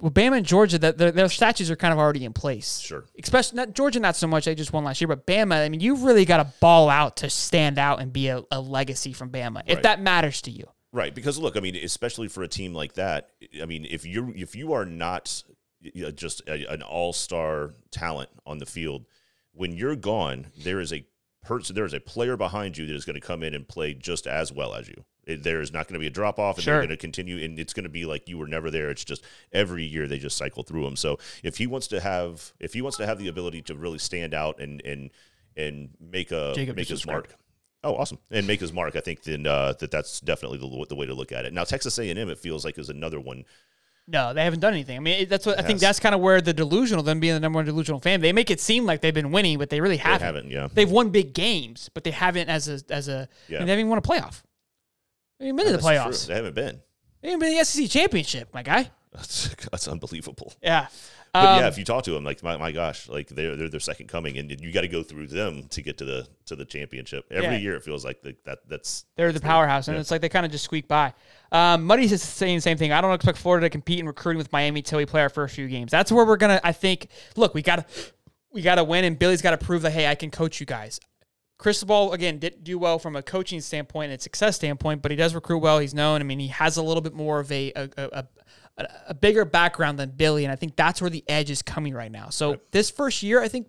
A: well, Bama and Georgia that their, their statues are kind of already in place.
B: Sure.
A: Especially not Georgia, not so much. They just won last year, but Bama. I mean, you've really got to ball out to stand out and be a, a legacy from Bama if
B: Right.
A: that matters to you.
B: Right, because look, I mean, especially for a team like that, I mean, if you if you are not just a, an all star talent on the field, when you're gone, there is a person, there is a player behind you that is going to come in and play just as well as you. It, there is not going to be a drop off, and
A: Sure.
B: they're going to continue, and it's going to be like you were never there. It's just every year they just cycle through them. So if he wants to have, if he wants to have the ability to really stand out and and and make a
A: Jacob
B: make his mark, Oh, awesome! And make his mark. I think then uh, that that's definitely the, the way to look at it. Now, Texas A and M, it feels like is another one.
A: No, they haven't done anything. I mean, that's what I think. That's kind of where the delusional, them being the number one delusional fan, they make it seem like they've been winning, but they really haven't.
B: They
A: haven't,
B: yeah.
A: They've won big games, but they haven't as a as a.
B: Yeah.
A: and they haven't even won a playoff. They haven't been to the
B: That's true.
A: playoffs.
B: They haven't been.
A: They haven't been to the SEC championship, my guy.
B: That's, (laughs) that's unbelievable.
A: Yeah.
B: But
A: Um,
B: yeah, if you talk to them, like my, my gosh, like they're they're their second coming, and you got to go through them to get to the to the championship. Every
A: Yeah.
B: year, it feels like the, that that's
A: They're the powerhouse, and
B: yeah.
A: it's like they kind of just squeak by. Um, Muddy's is saying the same thing. I don't expect Florida to compete in recruiting with Miami till we play our first few games. That's where we're gonna. I think. Look, we got to we got to win, and Billy's got to prove that hey, I can coach you guys. Cristobal again didn't do well from a coaching standpoint and success standpoint, but he does recruit well. He's known. I mean, he has a little bit more of a a, a, a, a bigger background than Billy, and I think that's where the edge is coming right now. So this first year, I think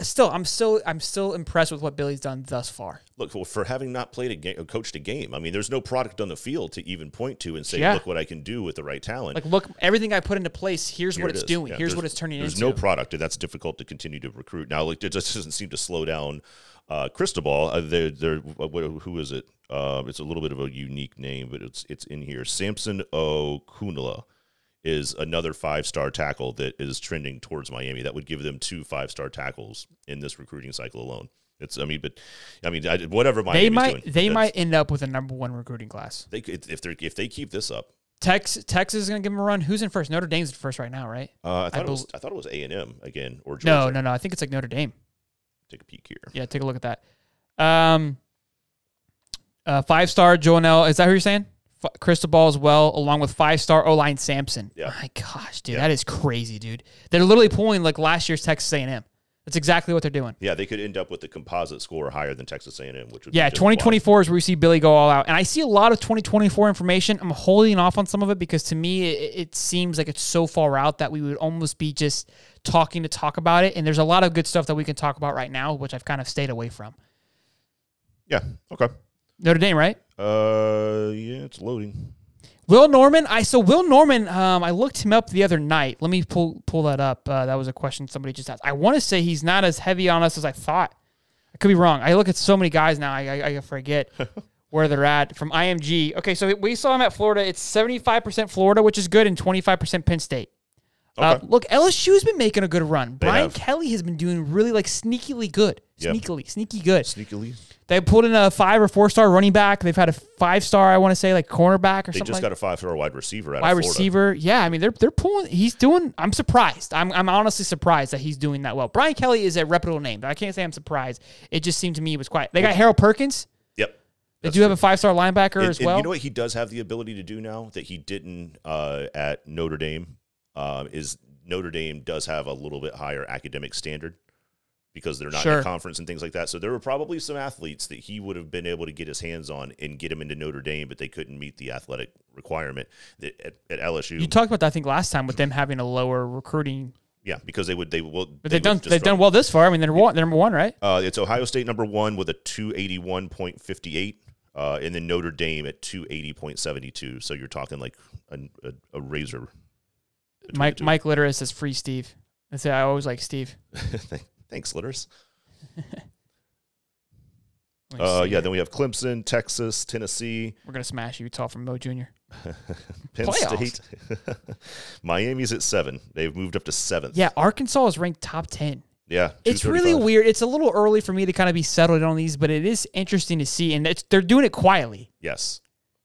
A: still I'm still I'm still impressed with what Billy's done thus far.
B: look for, for having not played a game, uh, coached a game. I mean, there's no product on the field to even point to and say,
A: Yeah.
B: look what I can do with the right talent.
A: Like, look, everything I put into place. Here's
B: Here
A: what it's
B: is.
A: doing.
B: Yeah,
A: here's
B: there's-
A: what it's turning into.
B: There's
A: into.
B: no product, and that's difficult to continue to recruit. Now, like, it just doesn't seem to slow down. Uh, Cristobal, uh, they're, they're, who is it? Um, it's a little bit of a unique name, but it's it's in here. Samson Okunlola is another five star tackle that is trending towards Miami. That would give them two five star tackles in this recruiting cycle alone. It's, I mean, but I mean, I, whatever Miami's
A: they might
B: doing,
A: they might end up with a number one recruiting class.
B: they if they if they keep this up.
A: Tex, Texas is going to give them a run. Who's in first? Notre Dame's in first right now, right?
B: Uh, I thought it was
A: bel-
B: I thought it was A and M again or
A: No, no, no. I think it's like Notre Dame.
B: Take a peek here.
A: Yeah, take a look at that. Um, uh, five star Joanel. Is that who you're saying? F- Cristobal as well, along with five star O line Samson.
B: Yeah.
A: My gosh, dude,
B: Yeah.
A: that is crazy, dude. They're literally pulling like last year's Texas A&M. That's exactly what they're doing.
B: Yeah, they could end up with the composite score higher than Texas A&M, which would
A: Yeah,
B: be just wild.
A: 2024 is where we see Billy go all out. And I see a lot of 2024 information. I'm holding off on some of it because to me, it, it seems like it's so far out that we would almost be just talking to talk about it. And there's a lot of good stuff that we can talk about right now, which I've kind of stayed away from.
B: Yeah. Okay.
A: Notre Dame, right?
B: Uh, yeah, it's loading.
A: Will Norman, I so Will Norman, um, I looked him up the other night. Let me pull pull that up. Uh, that was a question somebody just asked. I want to say he's not as heavy on us as I thought. I could be wrong. I look at so many guys now, I, I, I forget (laughs) where they're at from IMG. Okay, so we saw him at Florida. It's seventy five percent Florida, which is good, and twenty five percent Penn State. Uh,
B: Okay.
A: look, LSU's been making a good run.
B: They
A: Brian
B: have.
A: Kelly has been doing really like sneakily good.
B: Yeah.
A: Sneakily, sneaky good.
B: Sneakily,
A: They pulled in a five or four star running back. They've had a five star, I want to say, like cornerback or
B: they
A: something They
B: just
A: like
B: got a five-star wide receiver out
A: wide receiver. Yeah, I mean they're they're pulling. He's doing. I'm surprised. I'm I'm honestly surprised that he's doing that well. Brian Kelly is a reputable name. I can't say I'm surprised. It just seemed to me it was quite. They got Harold Perkins.
B: Yep.
A: They
B: That's
A: do have a five star linebacker
B: And-
A: as well.
B: you know what he does have the ability to do now that he didn't uh, at Notre Dame uh, is Notre Dame does have a little bit higher academic standard because they're not in
A: Sure.
B: a conference and things like that. So there were probably some athletes that he would have been able to get his hands on and get him into Notre Dame, but they couldn't meet the athletic requirement that at, at LSU.
A: you talked about that I think last time with them having a lower recruiting,
B: yeah, because they would they will.
A: but they've done they've done well this far. I mean they're one, they're number one, right?
B: Uh, it's Ohio State number one with a two eighty one point fifty eight. Uh, and then Notre Dame at 280.72. So you're talking like a, a, a razor.
A: Mike. Mike Litter says free Steve. I say I always like Steve. (laughs)
B: Thanks, Litters. (laughs)
A: Let
B: Uh, yeah, then we have Clemson, Texas, Tennessee,
A: we're gonna smash Utah from Mo Jr. (laughs)
B: Penn
A: Playoffs.
B: State. Miami's at seven. They've moved up to seventh.
A: Yeah, Arkansas is ranked top ten.
B: Yeah.
A: It's really weird. It's a little early for me to kind of be settled on these, but it is interesting to see, and it's, they're doing it quietly.
B: Yes.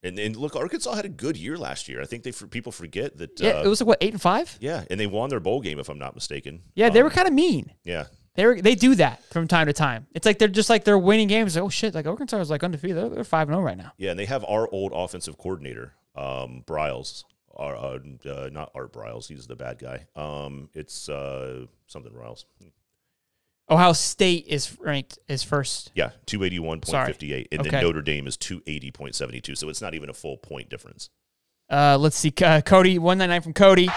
B: And, and look, Arkansas had a good year last year. I think they people forget that.
A: Yeah,
B: uh,
A: it was like what eight and five.
B: yeah, and they won their bowl game, if I'm not mistaken.
A: Yeah, they
B: Um,
A: were kind of mean.
B: Yeah.
A: They were, they do that from time to time. It's like they're just like they're winning games. Like, oh shit, like Arkansas is like undefeated. They're, they're five and zero right now.
B: Yeah, and they have our old offensive coordinator, um, Briles. Our, uh, uh, not Art Briles. He's the bad guy. Um, it's uh, something Briles.
A: Ohio State is ranked is first.
B: Yeah, two eighty one point fifty eight, and
A: Okay.
B: then Notre Dame is two eighty point seventy two. So it's not even a full point difference.
A: Uh, let's see, uh, Cody one ninety nine from Cody.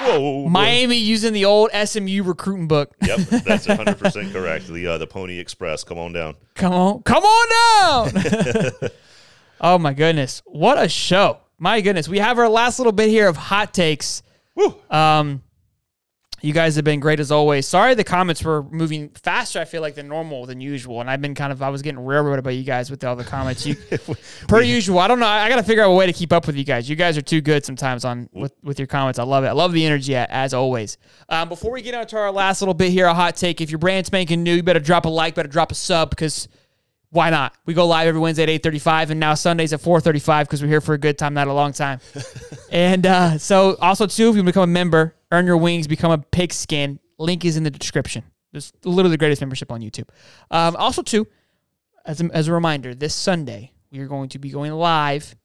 B: Whoa,
A: Miami using the old SMU recruiting book.
B: Yep, that's (laughs) hundred percent correct. The uh, the Pony Express. Come on down.
A: Come on, come on down. (laughs) (laughs) oh my goodness, what a show! My goodness, we have our last little bit here of hot takes.
B: Woo.
A: Um, you guys have been great as always. Sorry the comments were moving faster. I feel like than normal than usual, and I've been kind of I was getting railroaded by you guys with all the comments. You, (laughs) per usual, I don't know. I, got to figure out a way to keep up with you guys. You guys are too good sometimes on with with your comments. I love it. I love the energy as always. Um, before we get on to our last little bit here, a hot take. If you're brand spanking new, you better drop a like, better drop a sub because why not? We go live every Wednesday at 8.35 and now Sundays at 4.35 because we're here for a good time, not a long time. (laughs) and uh, so also, too, if you become a member, earn your wings, become a pigskin, link is in the description. It's literally the greatest membership on YouTube. Um, also, too, as a, as a reminder, this Sunday, we are going to be going live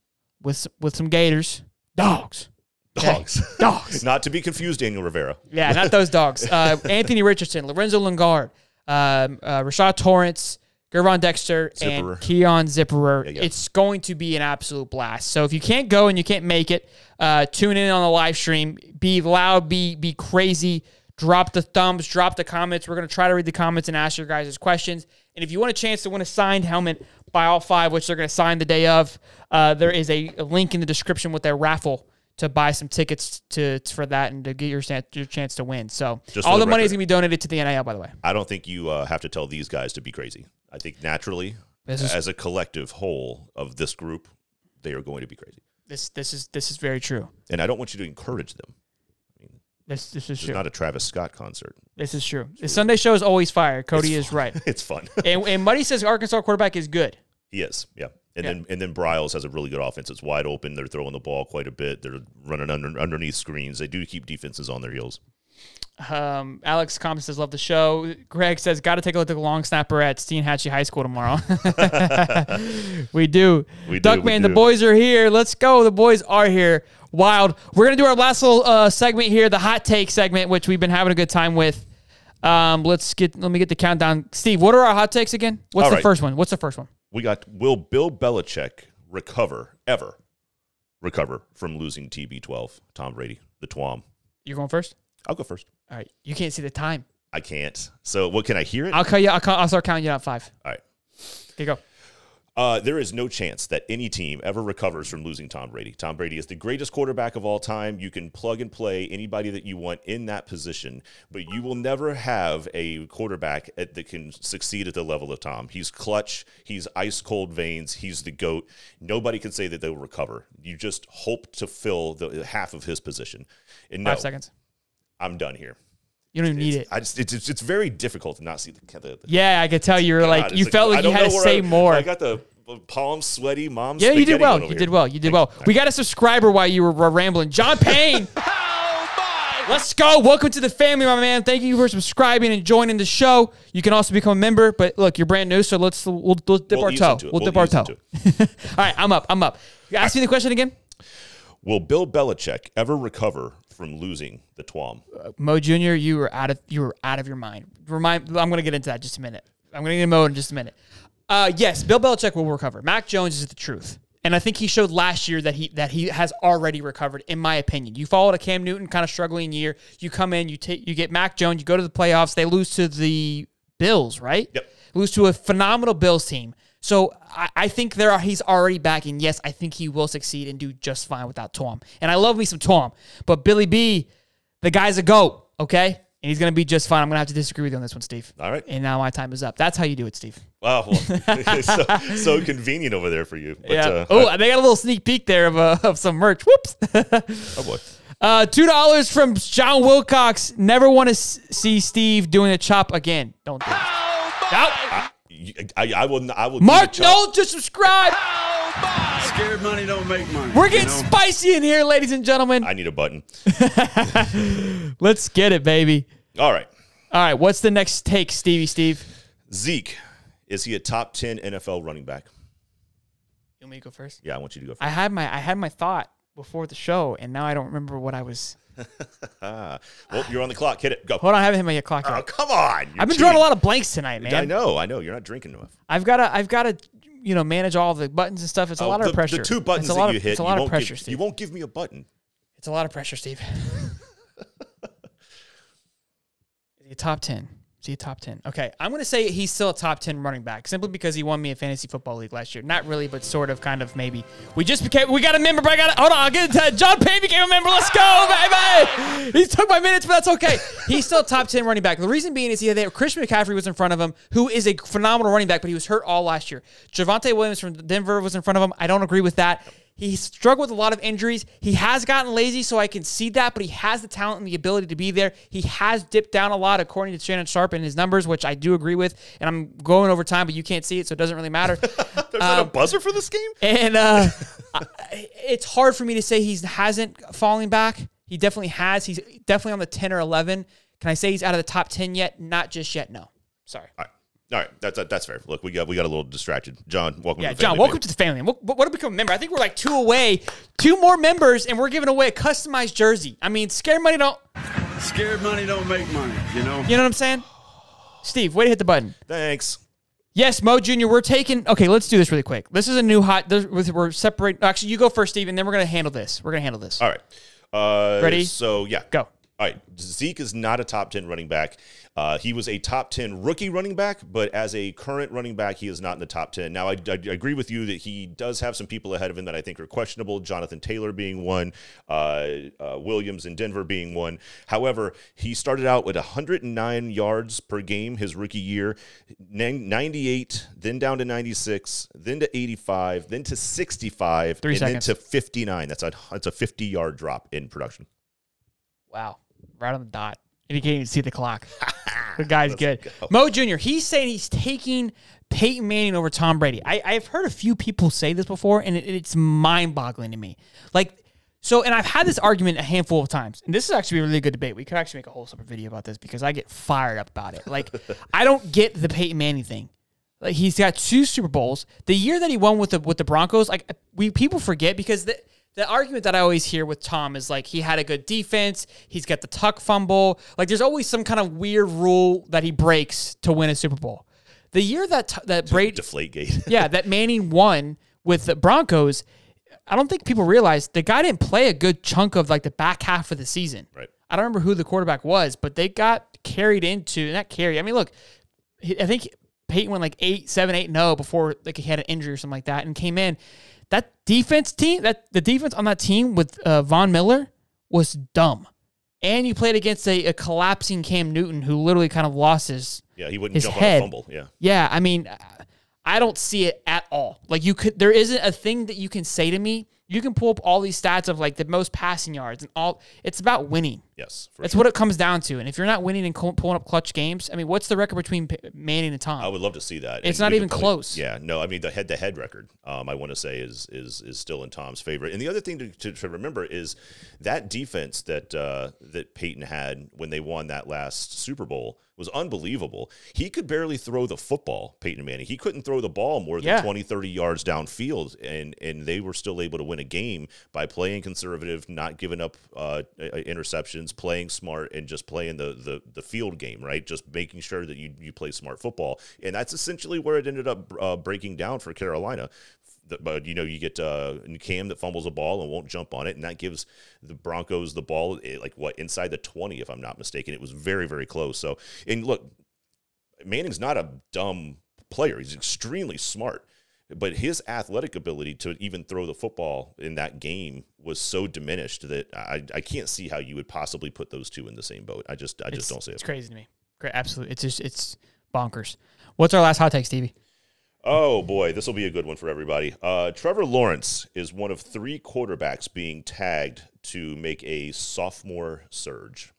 A: with, with some Gators. Dogs. Okay?
B: Dogs. (laughs)
A: Dogs.
B: Not to be confused, Daniel Rivera.
A: Yeah, not those dogs. Uh, (laughs) Anthony Richardson, Lorenzo Lingard, um, uh, Rashad Torrence, Gervon Dexter, and
B: Zipperer.
A: Keon Zipperer.
B: Yeah, yeah.
A: It's going to be an absolute blast. So if you can't go and you can't make it, uh, tune in on the live stream. Be loud, be be crazy. Drop the thumbs, drop the comments. We're gonna try to read the comments and ask your guys' questions. And if you want a chance to win a signed helmet by all five, which they're gonna sign the day of, uh, there is a, a link in the description with their raffle to buy some tickets to for that and to get your chance, your chance to win. So
B: Just
A: all the
B: the
A: money is gonna be donated to the NIL, by the way.
B: I don't think you uh, have to tell these guys to be crazy. I think naturally,
A: is-
B: as a collective whole of this group, they are going to be crazy.
A: This this is this is very true.
B: And I don't want you to encourage them.
A: This this is
B: It's
A: true.
B: not a Travis Scott concert.
A: This is true. The Sunday show is always fire. Cody is right. (laughs)
B: It's fun.
A: and, and Muddy says Arkansas quarterback is good.
B: he is, yeah. And
A: Yeah.
B: then and then Briles has a really good offense. It's wide open. They're throwing the ball quite a bit. They're running under, underneath screens. They do keep defenses on their heels.
A: Um, Alex Thomas says love the show. Greg says got to take a look at the long snapper at Steinhatchee High School tomorrow. (laughs) we do.
B: We
A: Duckman, the boys are here. Let's go. The boys are here. Wild. We're gonna do our last little uh, segment here, the hot take segment, which we've been having a good time with. Um, let's get let me get the countdown. Steve, what are our hot takes again? What's
B: All
A: the
B: right.
A: first one? What's the first one?
B: We got will Bill Belichick recover ever recover from losing TB12? Tom Brady, the Twom.
A: You're going first.
B: I'll go first.
A: All right. You can't see the time.
B: I can't. So what can I hear it?
A: I'll call you. I'll, call, I'll start counting you out five.
B: All right.
A: Here you go.
B: Uh, there is no chance that any team ever recovers from losing Tom Brady. Tom Brady is the greatest quarterback of all time. You can plug and play anybody that you want in that position, but you will never have a quarterback at, that can succeed at the level of Tom. He's clutch. He's ice cold veins. He's the goat. Nobody can say that they'll recover. You just hope to fill the half of his position. And no,
A: Five seconds.
B: I'm done here.
A: You don't even need it.
B: I just it's, it's, it's very difficult to not see the. the, the
A: Yeah, I could tell you were
B: God,
A: like
B: it's
A: you felt like you had to say
B: I,
A: more.
B: I got the palms sweaty, mom's.
A: Yeah, you did well. You
B: over
A: did well. You did well. We got a subscriber while you were rambling. John Payne. (laughs) Oh, let's go. Welcome to the family, my man. Thank you for subscribing and joining the show. You can also become a member, but look, you're brand new, so let's we'll, we'll dip
B: We'll
A: our toe. We'll,
B: We'll
A: dip our toe. (laughs) All right, I'm up. I'm up. You ask me the question again.
B: Will Bill Belichick ever recover from losing the Twom?
A: Mo Jr., you were out of you were out of your mind. Remind I'm gonna get into that in just a minute. I'm gonna get into Mo in just a minute. Uh, yes, Bill Belichick will recover. Mac Jones is the truth. And I think he showed last year that he that he has already recovered, in my opinion. You followed a Cam Newton kind of struggling year. You come in, you take you get Mac Jones, you go to the playoffs, they lose to the Bills, right?
B: Yep.
A: Lose to a phenomenal Bills team. So I, I think there are, he's already back, and yes, I think he will succeed and do just fine without Tom. And I love me some Tom, but Billy B, the guy's a goat, okay? And he's gonna be just fine. I'm gonna have to disagree with you on this one, Steve.
B: All right.
A: And now my time is up. That's how you do it, Steve.
B: Wow, well, (laughs) so, so convenient over there for you. But,
A: yeah.
B: Uh,
A: oh, they got a little sneak peek there of uh, of some merch. Whoops.
B: oh boy. (laughs)
A: uh, two dollars from John Wilcox. Never want to s- see Steve doing a chop again. Don't do it.
B: I, I, I will. I will. do
A: Mark,
B: the chop.
A: no, just subscribe.
D: Scared money don't make money.
A: We're
D: you
A: getting
D: know?
A: spicy in here, ladies and gentlemen.
B: I need a button. (laughs)
A: Let's get it, baby.
B: All right.
A: All right, what's the next take, Stevie Steve?
B: Zeke, is he a top ten NFL running back?
A: You want me to go first?
B: Yeah, I want you to go. First.
A: I had my I had my thought before the show, and now I don't remember what I was. (laughs)
B: Well, you're on the clock. Hit it. Go.
A: Hold on, I haven't hit my clock
B: Oh,
A: yet.
B: come on.
A: I've been drawing a lot of blanks tonight, man.
B: I know. I know. You're not drinking enough.
A: I've got to I've got to you know manage all the buttons and stuff. It's a
B: Oh,
A: lot
B: the,
A: of pressure.
B: The two buttons
A: it's a lot
B: that you
A: of,
B: hit,
A: It's a lot of pressure,
B: give,
A: Steve.
B: You won't give me a button.
A: It's a lot of pressure, Steve. Is he a top ten? Is he a top ten? Okay, I'm gonna say he's still a top ten running back simply because he won me a fantasy football league last year. Not really, but sort of, kind of, maybe. We just became. We got a member, but I got. to Hold on, I'll get that. John Payne became a member. Let's go, baby. He took my minutes, but that's okay. He's still a top ten running back. The reason being is he had Christian McCaffrey was in front of him, who is a phenomenal running back, but he was hurt all last year. Javonte Williams from Denver was in front of him. I don't agree with that. He struggled with a lot of injuries. He has gotten lazy, so I can see that, but he has the talent and the ability to be there. He has dipped down a lot, according to Shannon Sharpe and his numbers, which I do agree with. And I'm going over time, but you can't see it, so it doesn't really matter. (laughs)
B: There's not a buzzer for this game.
A: and uh, (laughs) I- it's hard for me to say he hasn't falling back. He definitely has. He's definitely on the 10 or 11. Can I say he's out of the top 10 yet? Not just yet. No. Sorry.
B: Right. All right. That's that's fair. Look, we got we got a little distracted. John, welcome.
A: Yeah,
B: to the
A: John,
B: family,
A: welcome
B: baby.
A: to the family. What, what, what do we become a member? I think we're like two away, two more members, and we're giving away a customized jersey. I mean, scared money don't.
D: Scared money don't make money. You know.
A: You know what I'm saying? Steve, way to hit the button.
B: Thanks.
A: Yes, Mo Jr., we're taking. Okay, let's do this really quick. This is a new hot. this- We're separating. Actually, you go first, Steve, and then we're going to handle this. We're going to handle this.
B: All right. Uh,
A: Ready?
B: So yeah,
A: Go.
B: All right, Zeke is not a top 10 running back. Uh, he was a top 10 rookie running back, but as a current running back, he is not in the top 10. Now, I, I agree with you that he does have some people ahead of him that I think are questionable, Jonathan Taylor being one, uh, uh, Williams in Denver being one. However, he started out with 109 yards per game his rookie year, 98, then down to 96, then to 85, then to 65,
A: Three
B: and
A: seconds.
B: then to 59. That's a, that's a 50 yard drop in production.
A: Wow. Right on the dot. And he can't even see the clock. (laughs) the guy's good. Mo Jr., he's saying he's taking Peyton Manning over Tom Brady. I, I've heard a few people say this before, and it, it's mind boggling to me. Like, so, and I've had this argument a handful of times, and this is actually a really good debate. We could actually make a whole separate video about this because I get fired up about it. Like, (laughs) I don't get the Peyton Manning thing. Like, he's got two Super Bowls. The year that he won with the with the Broncos, like we people forget because the the argument that I always hear with Tom is like he had a good defense, he's got the tuck fumble. Like there's always some kind of weird rule that he breaks to win a Super Bowl. The year that that Brady
B: Deflate gate. (laughs)
A: yeah, that Manning won with the Broncos, I don't think people realize the guy didn't play a good chunk of like the back half of the season.
B: Right.
A: I don't remember who the quarterback was, but they got carried into not carry. I mean, look, I think Peyton went like eight, seven, eight, no before like he had an injury or something like that, and came in. That defense team, that the defense on that team with uh, Von Miller was dumb, and you played against a, a collapsing Cam Newton who literally kind of lost his
B: Yeah, he wouldn't
A: His
B: jump
A: head.
B: on a fumble. Yeah.
A: yeah, I mean, I don't see it at all. Like you could, there isn't a thing that you can say to me. You can pull up all these stats of like the most passing yards and all. It's about winning.
B: Yes.
A: That's
B: sure.
A: what it comes down to. And if you're not winning and pulling up clutch games, I mean, what's the record between Manning and Tom?
B: I would love to see that.
A: It's
B: And
A: not even
B: probably-
A: close.
B: Yeah, no, I mean the head-to-head record. Um, I want to say is is is still in Tom's favor. And the other thing to, to, to remember is that defense that uh, that Peyton had when they won that last Super Bowl was unbelievable. He could barely throw the football, Peyton Manning. He couldn't throw the ball more than
A: Yeah.
B: 20, 30 yards downfield, and and they were still able to win a game by playing conservative, not giving up uh, uh, playing smart, and just playing the, the the field game right. Just making sure that you you play smart football, and that's essentially where it ended up uh, breaking down for Carolina. But you know, you get uh, Cam that fumbles a ball and won't jump on it, and that gives the Broncos the ball eh, like what inside the twenty, if I'm not mistaken. It was very very close. So, and look, Manning's not a dumb player. He's extremely smart. But his athletic ability to even throw the football in that game was so diminished that I, I can't see how you would possibly put those two in the same boat. I just I just
A: it's,
B: don't see it.
A: It's crazy to me. Great, absolutely. It's just it's bonkers. What's our last hot take, Stevie?
B: Oh boy, this will be a good one for everybody. Uh, Trevor Lawrence is one of three quarterbacks being tagged to make a sophomore surge.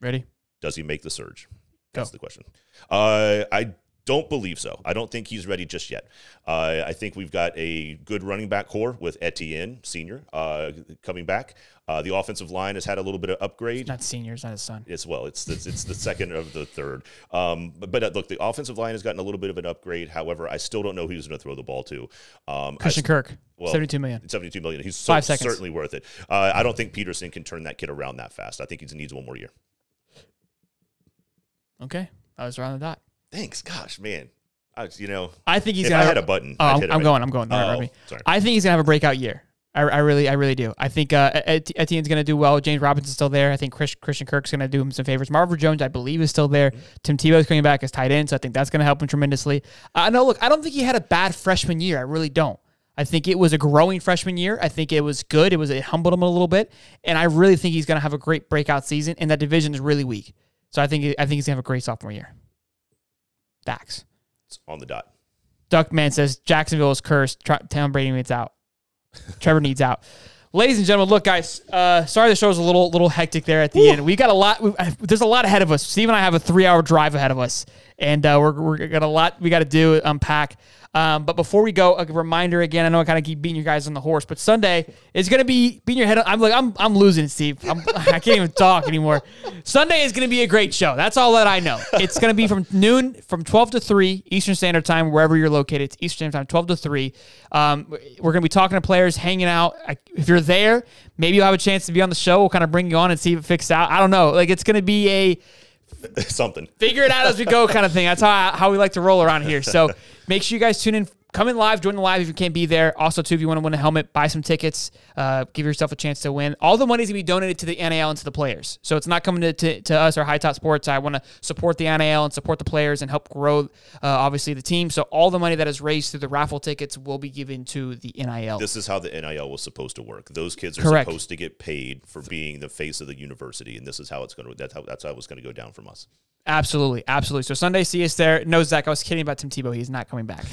A: Ready?
B: Does he make the surge? That's
A: Go.
B: the question. Uh, I don't believe so. I don't think he's ready just yet. Uh, I think we've got a good running back core with Etienne Senior uh, coming back. Uh, the offensive line has had a little bit of upgrade.
A: Not seniors, not his son.
B: as well. It's it's, it's the second of the third. Um, but, but uh, look, the offensive line has gotten a little bit of an upgrade. However, I still don't know who's going to throw the ball to. Um,
A: Christian
B: s-
A: Kirk,
B: well,
A: seventy-two million.
B: 72 million. He's so,
A: Five seconds.
B: certainly worth it. Uh, I don't think Pederson can turn that kid around that fast. I think he needs one more year.
A: Okay, I was around the dot.
B: Thanks. Gosh, man. I, was- you know,
A: I think he's
B: if
A: gonna.
B: I
A: have-
B: had a button,
A: Oh, I'm, I'm going. I'm going.
B: Oh, sorry.
A: I think he's gonna have a breakout year. I, I really, I really do. I think uh, Etienne's gonna do well. James Robinson's still there. I think Chris, Christian Kirk's gonna do him some favors. Marvin Jones, I believe, is still there. Tim Tebow's coming back as tight end, so I think that's gonna help him tremendously. Uh, know. look, I don't think he had a bad freshman year. I really don't. I think it was a growing freshman year. I think it was good. It was it humbled him a little bit, and I really think he's gonna have a great breakout season. And that division is really weak, so I think I think he's gonna have a great sophomore year. Dax.
B: It's on the dot.
A: Duckman says Jacksonville is cursed. Tr- Tom Brady needs out. Trevor needs out. Ladies and gentlemen, look, guys. Uh, sorry, the show was a little little hectic there at the end. We got a lot. We, uh, there's a lot ahead of us. Steve and I have a three hour drive ahead of us, and uh, we're we're got a lot we got to do unpack. Um, but before we go, a reminder again. I know I kind of keep beating you guys on the horse, but Sunday is going to be beating your head. I'm like I'm I'm losing, Steve. I'm, (laughs) I can't even talk anymore. Sunday is going to be a great show. That's all that I know. It's going to be from (laughs) noon, from 12 to 3 Eastern Standard Time, wherever you're located. It's Eastern Standard Time, 12 to 3. Um, we're going to be talking to players, hanging out. I, if you're there, maybe you'll have a chance to be on the show. We'll kind of bring you on and see if it fixes out. I don't know. Like it's going to be a (laughs)
B: Something.
A: figure it out as we go kind of thing. That's how, how we like to roll around here. So make sure you guys tune in. Come in live, join the live if you can't be there. Also, too, if you want to win a helmet, buy some tickets, uh, give yourself a chance to win. All the money's gonna be donated to the NIL and to the players. So it's not coming to, to, to us or High Top Sports. I want to support the NIL and support the players and help grow, uh, obviously, the team. So all the money that is raised through the raffle tickets will be given to the NIL.
B: This is how the NIL was supposed to work. Those kids are
A: Correct.
B: supposed to get paid for being the face of the university, and this is how it's going to. That's how that's how it's going to go down from us.
A: Absolutely, absolutely. So Sunday, see us there. No, Zach, I was kidding about Tim Tebow. He's not coming back.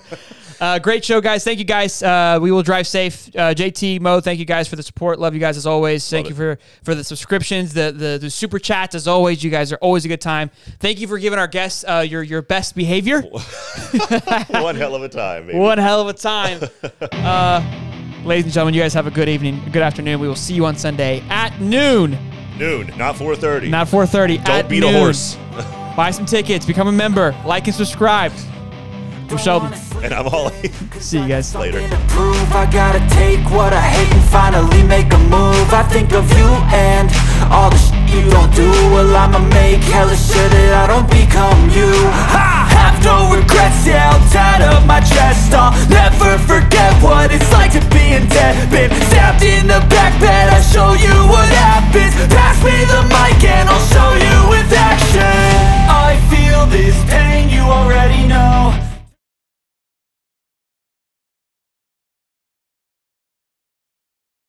A: (laughs) uh, great show, guys. Thank you, guys. Uh, we will drive safe. Uh, JT, Mo, thank you guys for the support. Love you guys as always. Thank you for for the subscriptions, the, the the super chats as always. You guys are always a good time. Thank you for giving our guests uh, your your best behavior. (laughs)
B: One hell of a time, baby.
A: One hell of a time. (laughs) Uh, ladies and gentlemen, you guys have a good evening, good afternoon. We will see you on Sunday at noon,
B: Noon, not four thirty.
A: not 4:30.
B: Don't
A: at
B: beat
A: noon.
B: a horse. (laughs)
A: Buy some tickets, become a member, like and subscribe. I'm Sheldon.
B: And I'm Holly.
A: See you guys
B: later.
E: I gotta take what I hate and finally make a move. I think of you and all the shit you don't do. Well, I'ma make hella sure that I don't become you. I have no regrets, yeah, I'll tie up my chest. I'll never forget what it's like to be in debt. Stabbed in the back bed, I'll show you what
C: happens. Pass me the mic and I'll show you with action. I feel this pain, you already know.